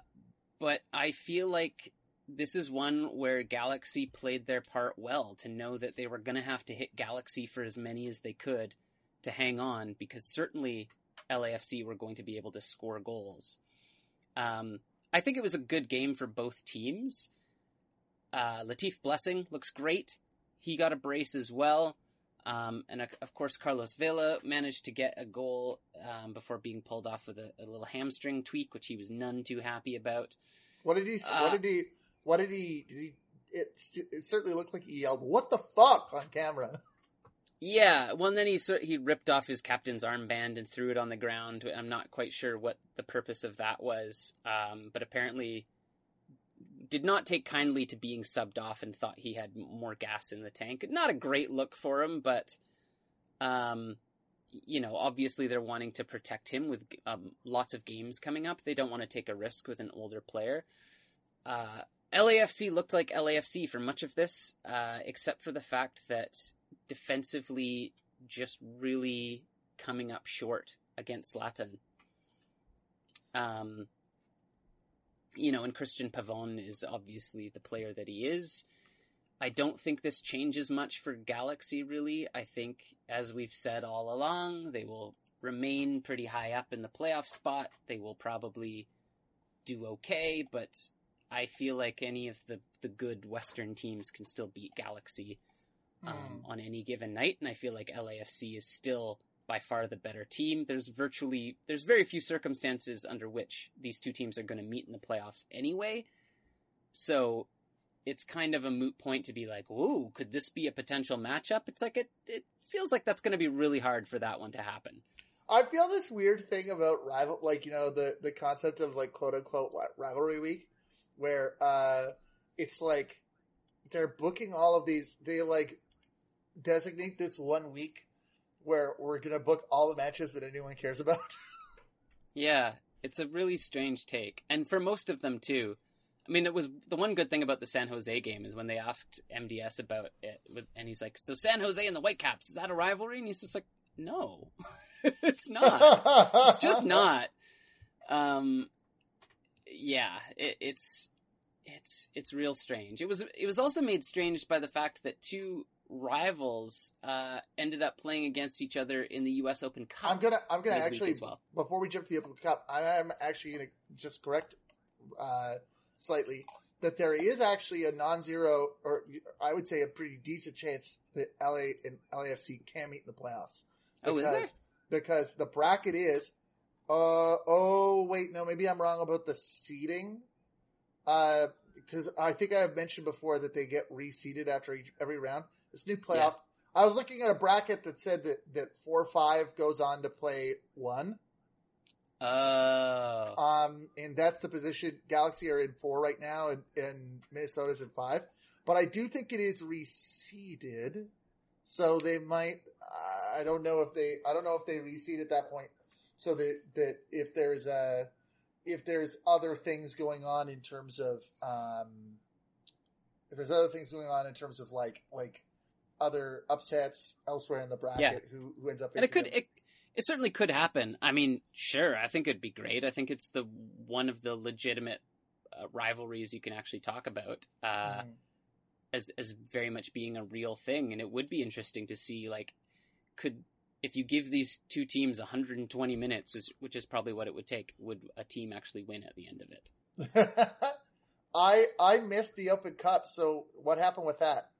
but I feel like this is one where Galaxy played their part well to know that they were going to have to hit Galaxy for as many as they could to hang on, because certainly LAFC were going to be able to score goals. Um, I think it was a good game for both teams. Uh, Latif Blessing looks great. He got a brace as well. Um, and of course, Carlos Vela managed to get a goal um, before being pulled off with a, a, little hamstring tweak, which he was none too happy about. What did he? Uh, what did he? What did he? Did he it, it certainly looked like he yelled, "What the fuck!" on camera. Yeah, well, and then he he ripped off his captain's armband and threw it on the ground. I'm not quite sure what the purpose of that was, um, but apparently did not take kindly to being subbed off and thought he had more gas in the tank. Not a great look for him, but um, you know, obviously they're wanting to protect him with um, lots of games coming up. They don't want to take a risk with an older player. Uh, LAFC looked like LAFC for much of this, uh, except for the fact that defensively just really coming up short against Zlatan. Um, you know, and Cristian Pavón is obviously the player that he is. I don't think this changes much for Galaxy, really. I think, as we've said all along, they will remain pretty high up in the playoff spot. They will probably do okay, but I feel like any of the, the good Western teams can still beat Galaxy um, mm. on any given night, and I feel like LAFC is still by far the better team. There's virtually there's very few circumstances under which these two teams are going to meet in the playoffs anyway. So it's kind of a moot point to be like, "Whoa, could this be a potential matchup?" It's like it it feels like that's going to be really hard for that one to happen. I feel this weird thing about rival, like you know the the concept of like quote unquote rivalry week, where uh it's like they're booking all of these. They like designate this one week where we're gonna book all the matches that anyone cares about. yeah, it's a really strange take, and for most of them too. I mean, it was the one good thing about the San Jose game is when they asked MDS about it, and he's like, "So San Jose and the Whitecaps is that a rivalry?" And he's just like, "No, it's not. it's just not." Um, yeah, it, it's it's it's real strange. It was it was also made strange by the fact that two rivals uh, ended up playing against each other in the U.S. Open Cup. I'm gonna I'm gonna actually well. before we jump to the Open Cup, I'm actually gonna just correct. Uh, slightly that there is actually a non-zero, or I would say a pretty decent chance that LA and LAFC can meet in the playoffs. Because, oh, is there? Because the bracket is. Uh oh, wait, no, maybe I'm wrong about the seeding. Uh, because I think I have mentioned before that they get reseeded after each, every round. This new playoff. Yeah. I was looking at a bracket that said that that four five goes on to play one. Oh. Um, and that's the position Galaxy are in four right now, and, and Minnesota's in five. But I do think it is reseeded, so they might. I don't know if they. I don't know if they reseed at that point, so that that if there's a if there's other things going on in terms of um, if there's other things going on in terms of like like other upsets elsewhere in the bracket, yeah. who who ends up and it could it it certainly could happen. I mean, sure, I think it'd be great. I think it's the one of the legitimate uh, rivalries you can actually talk about uh, mm. as as very much being a real thing, and it would be interesting to see like could if you give these two teams 120 minutes, which is probably what it would take, would a team actually win at the end of it? I I missed the Open Cup, so what happened with that?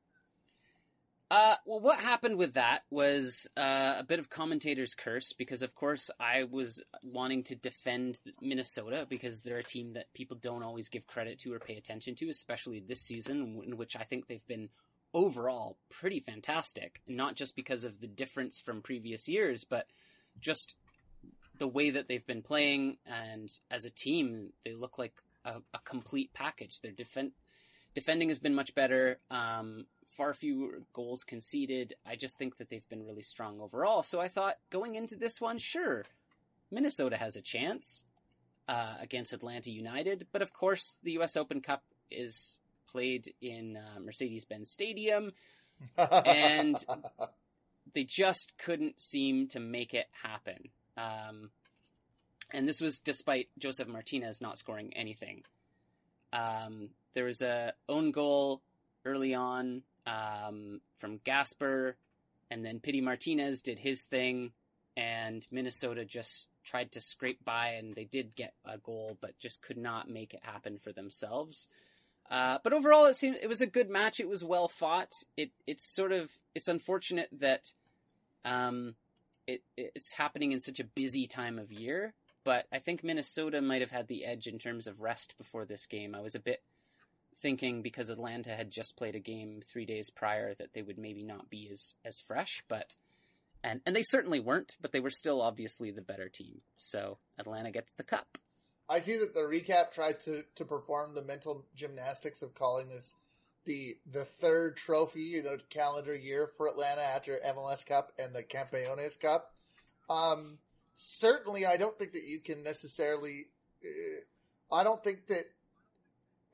Uh, well, what happened with that was uh, a bit of commentator's curse because, of course, I was wanting to defend Minnesota because they're a team that people don't always give credit to or pay attention to, especially this season, in which I think they've been overall pretty fantastic. Not just because of the difference from previous years, but just the way that they've been playing, and as a team, they look like a, a complete package. Their defense defending has been much better. Um, far fewer goals conceded. I just think that they've been really strong overall. So I thought going into this one, sure, Minnesota has a chance uh, against Atlanta United, but of course the U.S. Open Cup is played in uh, Mercedes-Benz Stadium, and they just couldn't seem to make it happen. Um, and this was despite Josef Martinez not scoring anything. Um, there was a own goal early on um, from Gasper, and then Pity Martinez did his thing, and Minnesota just tried to scrape by, and they did get a goal, but just could not make it happen for themselves. Uh, but overall, it seemed it was a good match. It was well fought. It it's sort of it's unfortunate that um, it it's happening in such a busy time of year. But I think Minnesota might have had the edge in terms of rest before this game. I was a bit thinking because Atlanta had just played a game three days prior that they would maybe not be as as fresh, but and and they certainly weren't, but they were still obviously the better team. So Atlanta gets the cup. I see that the recap tries to to perform the mental gymnastics of calling this the the third trophy, you know, calendar year for Atlanta after MLS Cup and the Campeones Cup. Um, certainly, I don't think that you can necessarily. Uh, I don't think that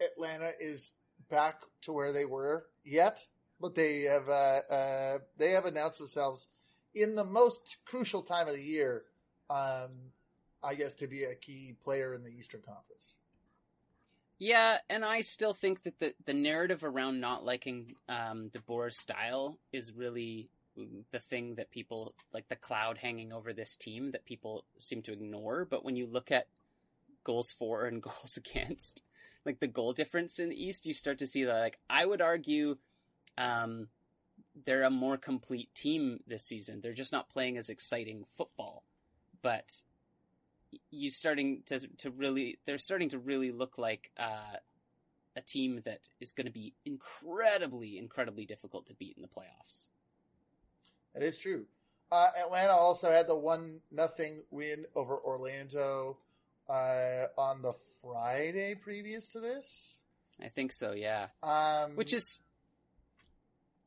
Atlanta is back to where they were yet, but they have uh, uh, they have announced themselves in the most crucial time of the year. Um, I guess to be a key player in the Eastern Conference. Yeah, and I still think that the the narrative around not liking um, De Boer's style is really the thing that people like the cloud hanging over this team that people seem to ignore. But when you look at goals for and goals against, like the goal difference in the East, you start to see that. Like I would argue, um, they're a more complete team this season. They're just not playing as exciting football, but you starting to to really they're starting to really look like uh, a team that is going to be incredibly incredibly difficult to beat in the playoffs. That is true. Uh, Atlanta also had the one nothing win over Orlando uh, on the Friday previous to this. I think so. Yeah. Um, Which is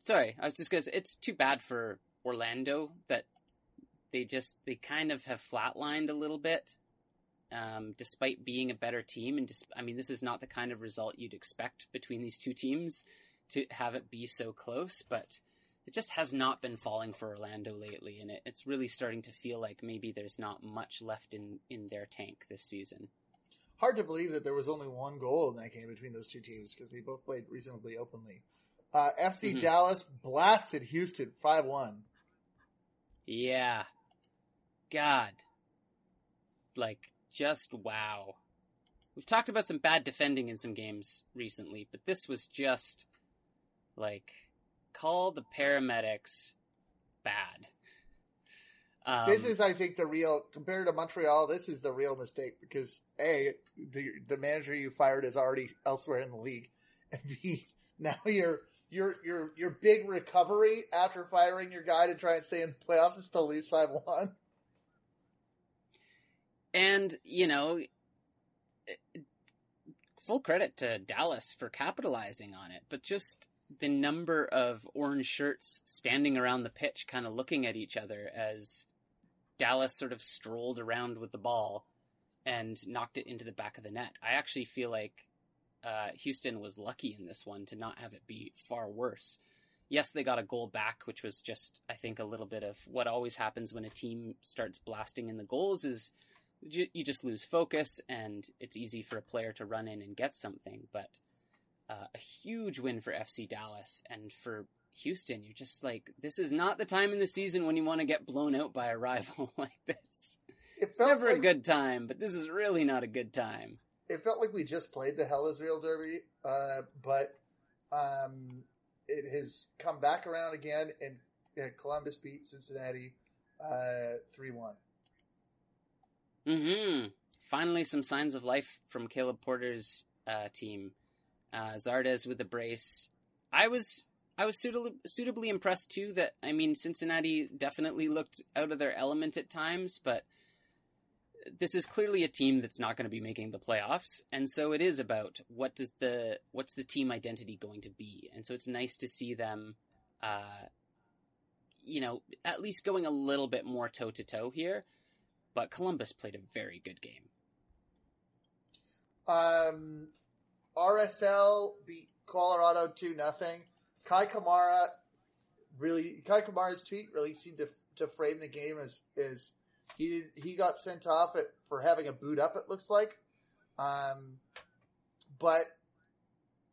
sorry, I was just because it's too bad for Orlando that they just they kind of have flatlined a little bit, um, despite being a better team. And just, I mean, this is not the kind of result you'd expect between these two teams to have it be so close, but it just has not been falling for Orlando lately, and it, it's really starting to feel like maybe there's not much left in in their tank this season. Hard to believe that there was only one goal in that game between those two teams because they both played reasonably openly. Uh, FC mm-hmm. Dallas blasted Houston five one. Yeah, God. Like, just wow. We've talked about some bad defending in some games recently, but this was just like call the paramedics bad. Um, this is, I think, the real compared to Montreal. This is the real mistake because a the the manager you fired is already elsewhere in the league, and b now your your your your big recovery after firing your guy to try and stay in the playoffs is to lose five one. And, you know, full credit to Dallas for capitalizing on it, but just the number of orange shirts standing around the pitch, kind of looking at each other as Dallas sort of strolled around with the ball and knocked it into the back of the net. I actually feel like uh, Houston was lucky in this one to not have it be far worse. Yes, they got a goal back, which was just, I think, a little bit of what always happens when a team starts blasting in the goals is you just lose focus and it's easy for a player to run in and get something. But uh, a huge win for FC Dallas and for Houston. You're just like, this is not the time in the season when you want to get blown out by a rival like this. It it's never like, a good time, but this is really not a good time. It felt like we just played the Hell Is Real Derby, uh, but um, it has come back around again, and uh, Columbus beat Cincinnati uh, three uh, one. Hmm. Finally, some signs of life from Caleb Porter's uh, team. Uh, Zardes with the brace. I was I was suitably, suitably impressed too. That I mean, Cincinnati definitely looked out of their element at times, but this is clearly a team that's not going to be making the playoffs, and so it is about what does the what's the team identity going to be, and so it's nice to see them, uh, you know, at least going a little bit more toe to toe here but Columbus played a very good game. Um, RSL beat Colorado two nothing. Kei Kamara really Kei Kamara's tweet really seemed to to frame the game as is he he got sent off at, for having a boot up. It looks like, um, but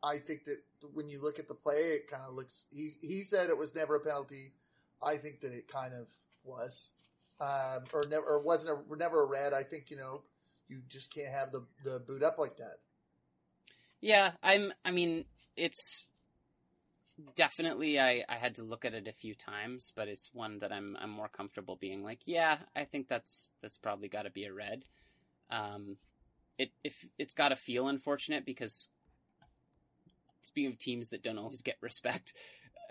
I think that when you look at the play, it kind of looks. He he said it was never a penalty. I think that it kind of was um, or never or wasn't a, never a red. I think you know you just can't have the the boot up like that. Yeah, I'm. I mean, it's definitely I, I had to look at it a few times, but it's one that I'm I'm more comfortable being like, yeah, I think that's that's probably got to be a red. Um, it if it's got to feel unfortunate because speaking of teams that don't always get respect,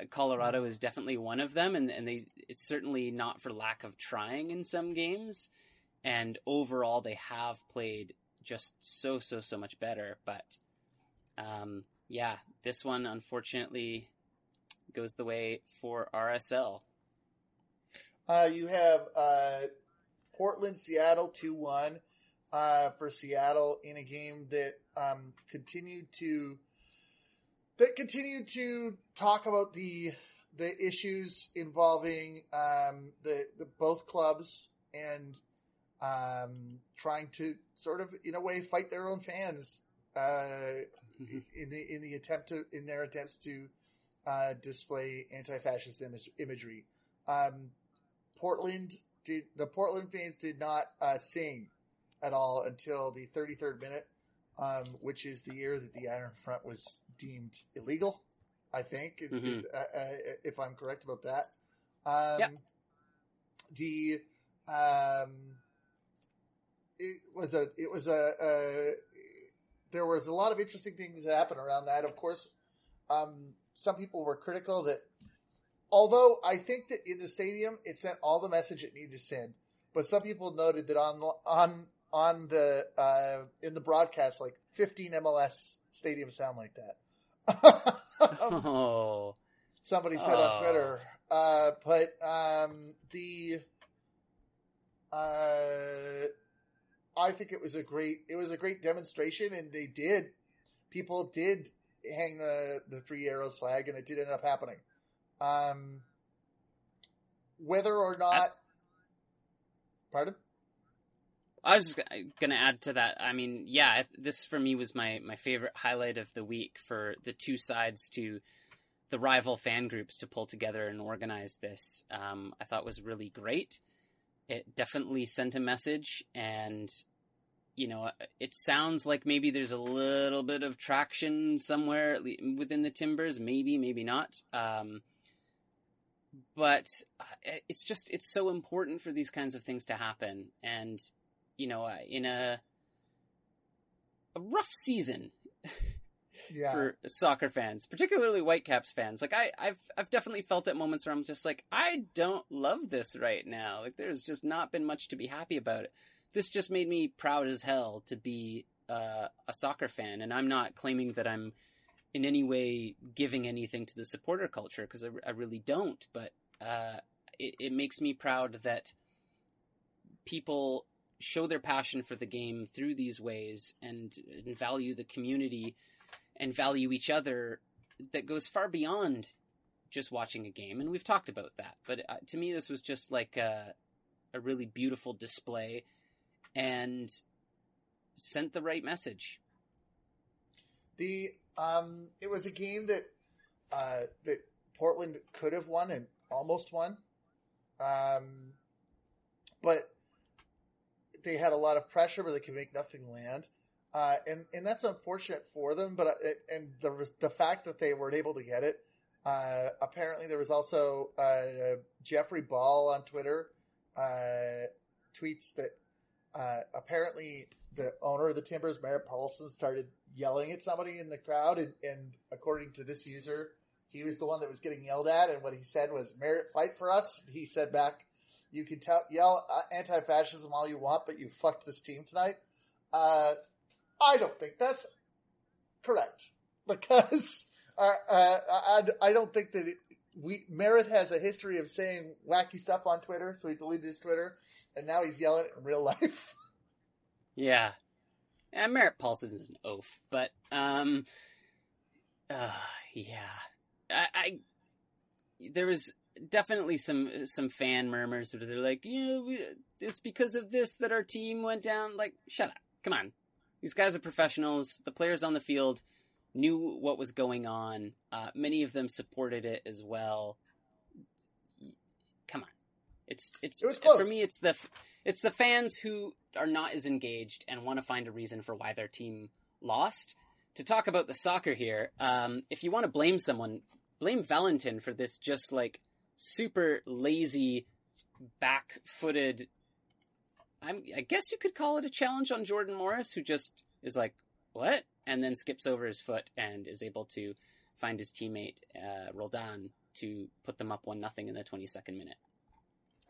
uh, Colorado is definitely one of them, and and they it's certainly not for lack of trying in some games, and overall they have played just so so so much better. But um, yeah, this one unfortunately goes the way for RSL. Uh, you have uh, Portland, Seattle, two one uh, for Seattle in a game that um, continued to that continued to talk about the the issues involving um, the the both clubs and um, trying to sort of in a way fight their own fans uh, in the in the attempt to in their attempts to uh, display anti-fascist image, imagery. Um, Portland did the Portland fans did not uh, sing at all until the 33rd minute, um, which is the year that the Iron Front was deemed illegal. I think, mm-hmm. if, uh, uh, if, I'm correct about that. Um, yep. The um, it was a it was a, a, there was a lot of interesting things that happened around that. Of course, um, some people were critical that although I think that in the stadium it sent all the message it needed to send, but some people noted that on on on the uh, in the broadcast, like 15 MLS stadiums sound like that. oh, somebody said oh. on Twitter. Uh, but um, the uh, I think it was a great it was a great demonstration, and they did people did hang the the three arrows flag, and it did end up happening. Um, whether or not, I, pardon. I was going to add to that. I mean, yeah, this for me was my, my favorite highlight of the week for the two sides to the rival fan groups to pull together and organize this. Um, I thought was really great. It definitely sent a message, and you know, it sounds like maybe there's a little bit of traction somewhere within the Timbers. Maybe, maybe not. Um, but uh, it's just it's so important for these kinds of things to happen, and you know, uh, in a a rough season yeah. for soccer fans, particularly Whitecaps fans. Like I, I've I've definitely felt at moments where I'm just like, I don't love this right now. Like there's just not been much to be happy about it. This just made me proud as hell to be uh, a soccer fan, and I'm not claiming that I'm in any way giving anything to the supporter culture because I, I, really don't. But uh, it, it makes me proud that people show their passion for the game through these ways and, and value the community and value each other that goes far beyond just watching a game. And we've talked about that. But uh, to me, this was just like a, a really beautiful display and sent the right message. The um, it was a game that uh, that Portland could have won and almost won, um, but they had a lot of pressure, but they could make nothing land. Uh, and and that's unfortunate for them. But uh, and the the fact that they weren't able to get it. Uh, apparently, there was also uh, Jeffrey Ball on Twitter uh, tweets that uh, apparently the owner of the Timbers, Merritt Paulson, started yelling at somebody in the crowd, and, and according to this user, he was the one that was getting yelled at, and what he said was, "Merritt, fight for us." He said back, "You can tell, yell anti-fascism all you want, but you fucked this team tonight." Uh, I don't think that's correct because uh, uh, I, I don't think that it, we Merritt has a history of saying wacky stuff on Twitter, so he deleted his Twitter, and now he's yelling it in real life. yeah, and Merritt Paulson is an oaf, but um, uh, yeah, I, I there was definitely some some fan murmurs where they're like, you know, it's because of this that our team went down. Like, shut up, come on, these guys are professionals. The players on the field knew what was going on. Uh, many of them supported it as well. Come on, it's it's it for me. It's the it's the fans who are not as engaged and want to find a reason for why their team lost. To talk about the soccer here, um, if you want to blame someone, blame Valentin for this just like super lazy, back-footed I'm, I guess you could call it a challenge on Jordan Morris, who just is like, "What? and then skips over his foot and is able to find his teammate uh, Roldan to put them up one nothing in the 22nd minute.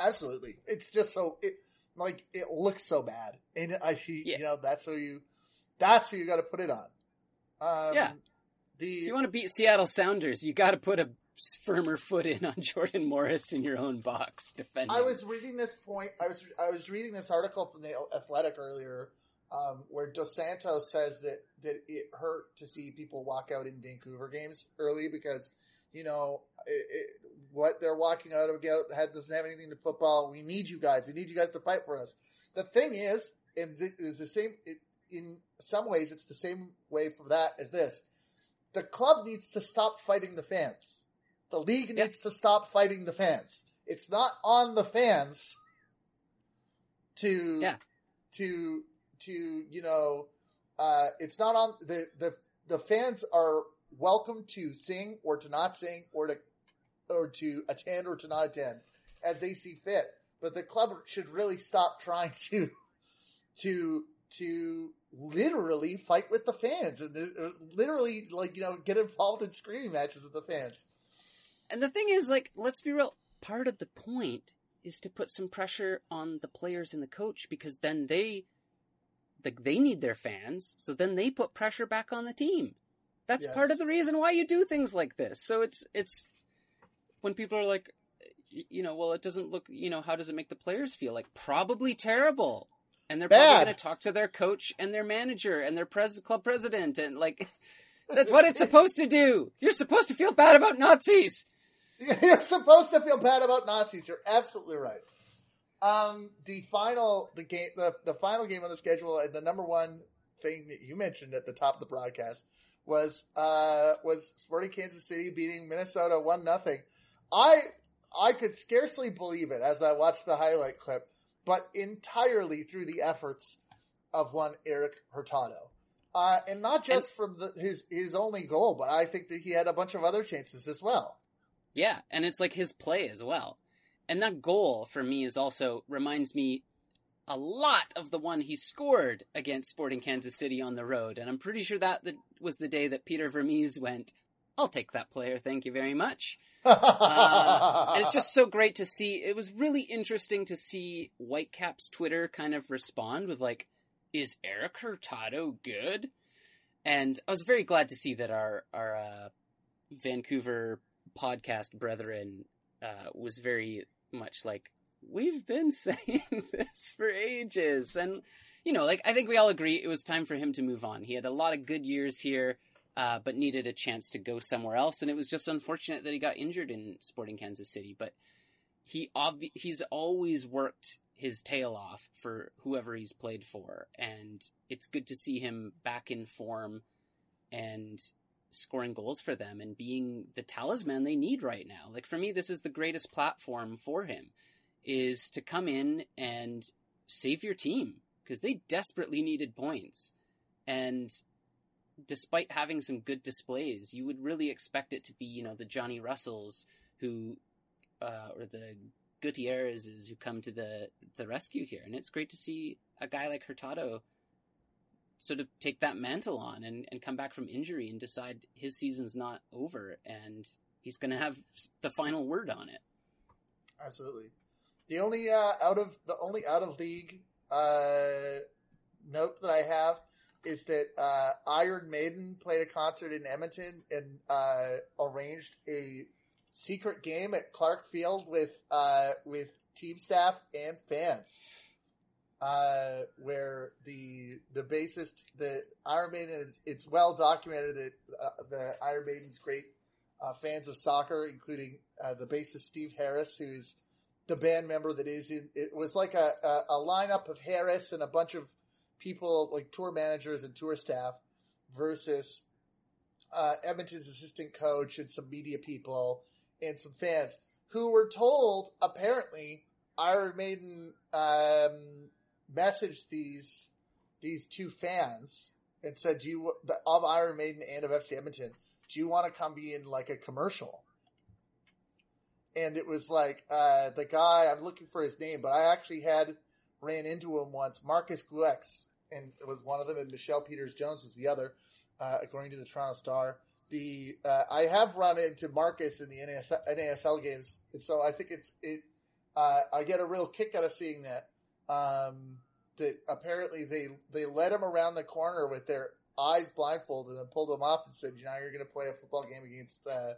Absolutely, it's just so it like it looks so bad, and I see yeah. you know that's who you that's who you got to put it on. Um, yeah, the if you want to beat Seattle Sounders, you got to put a firmer foot in on Jordan Morris in your own box defending. I was reading this point. I was I was reading this article from the Athletic earlier, um, where Dos Santos says that that it hurt to see people walk out in Vancouver games early because you know it, it, what they're walking out of doesn't have anything to football. We need you guys. We need you guys to fight for us. The thing is, and it is the same. It, in some ways, it's the same way for that as this. The club needs to stop fighting the fans. The league yep. needs to stop fighting the fans. It's not on the fans to yeah. to to you know uh, it's not on the the the fans are welcome to sing or to not sing or to or to attend or to not attend as they see fit. But the club should really stop trying to to to literally fight with the fans and uh, literally like you know get involved in screaming matches with the fans. And the thing is, like, let's be real. Part of the point is to put some pressure on the players and the coach because then they, like, they need their fans. So then they put pressure back on the team. That's yes. part of the reason why you do things like this. So it's it's when people are like, you know, well, it doesn't look, you know, how does it make the players feel? Like probably terrible and they're Bad. probably going to talk to their coach and their manager and their pres- club president and like that's what it's supposed to do. You're supposed to feel bad about Nazis. You're supposed to feel bad about Nazis. You're absolutely right. Um, the final the game the, the final game on the schedule and the number one thing that you mentioned at the top of the broadcast was uh was Sporting Kansas City beating Minnesota one nothing. I I could scarcely believe it as I watched the highlight clip but entirely through the efforts of one Erik Hurtado. Uh, and not just and, from the, his his only goal, but I think that he had a bunch of other chances as well. Yeah, and it's like his play as well. And that goal for me is also reminds me a lot of the one he scored against Sporting Kansas City on the road. And I'm pretty sure that was the day that Peter Vermes went, I'll take that player, thank you very much uh, and it's just so great to see. It was really interesting to see Whitecaps Twitter kind of respond with like, "Is Erik Hurtado good?" And I was very glad to see that our our uh, Vancouver podcast brethren uh, was very much like, "We've been saying this for ages," and you know, like I think we all agree it was time for him to move on. He had a lot of good years here uh, but needed a chance to go somewhere else. And it was just unfortunate that he got injured in Sporting Kansas City. But he obvi- he's always worked his tail off for whoever he's played for, and it's good to see him back in form and scoring goals for them and being the talisman they need right now. Like for me, this is the greatest platform for him is to come in and save your team because they desperately needed points. And despite having some good displays, you would really expect it to be, you know, the Johnny Russells who, uh, or the Gutierrez's who come to the the rescue here, and it's great to see a guy like Hurtado sort of take that mantle on and, and come back from injury and decide his season's not over and he's going to have the final word on it. Absolutely. The only uh, out of the only out of league uh, note that I have is that uh, Iron Maiden played a concert in Edmonton and uh, arranged a secret game at Clarke Field with uh, with team staff and fans. Uh, where the the bassist, the Iron Maiden, is, it's well documented that uh, the Iron Maiden's great uh, fans of soccer, including the bassist Steve Harris, who's the band member that is in. It was like a, a, a lineup of Harris and a bunch of people like tour managers and tour staff versus uh, Edmonton's assistant coach and some media people and some fans who were told apparently Iron Maiden um, messaged these these two fans and said, "Do you of Iron Maiden and of FC Edmonton? Do you want to come be in like a commercial?" And it was like uh, the guy I'm looking for his name, but I actually had ran into him once, Marcus Gluex, and it was one of them, and Michelle Peters Jones was the other. uh, according to the Toronto Star. The uh, I have run into Marcus in the NASL, NASL games, and so I think it's it. Uh, I get a real kick out of seeing that. Um, that apparently they they led him around the corner with their eyes blindfolded and pulled him off and said, "You know, you're going to play a football game against uh,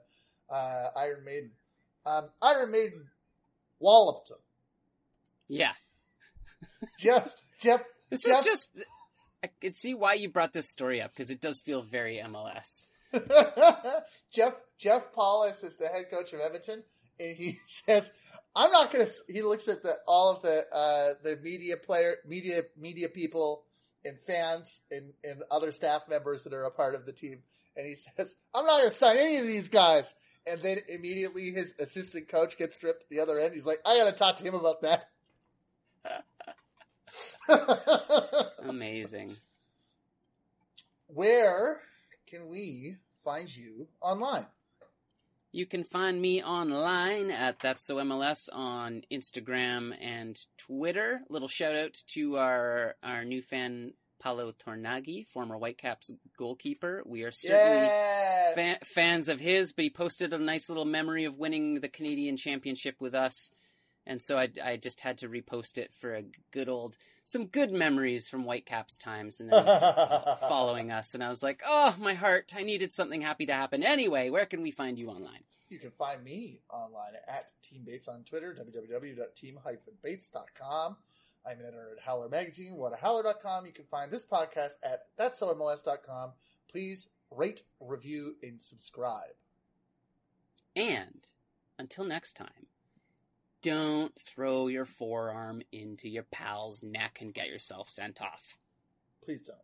uh, Iron Maiden." Um, Iron Maiden walloped him. Yeah, Jeff. Jeff. This Jeff, is just. I could see why you brought this story up because it does feel very MLS. Jeff Jeff Paulus is the head coach of Edmonton, and he says, "I'm not going to." He looks at the all of the uh, the media player, media media people, and fans, and and other staff members that are a part of the team, and he says, "I'm not going to sign any of these guys." And then immediately his assistant coach gets stripped at the other end. He's like, "I got to talk to him about that." Amazing. Where can we find you online? You can find me online at That's So MLS on Instagram and Twitter. Little shout out to our our new fan Paolo Tornaghi, former Whitecaps goalkeeper. We are certainly fa- fans of his, but he posted a nice little memory of winning the Canadian Championship with us. And so I, I just had to repost it for a good old, some good memories from Whitecaps times. And then following us. And I was like, oh, my heart, I needed something happy to happen. Anyway, where can we find you online? You can find me online at Team Bates on Twitter, www.team-bates.com. I'm an editor at Howler Magazine, whatahowler.com. You can find this podcast at that'somls.com. Please rate, review, and subscribe. And until next time, don't throw your forearm into your pal's neck and get yourself sent off. Please don't.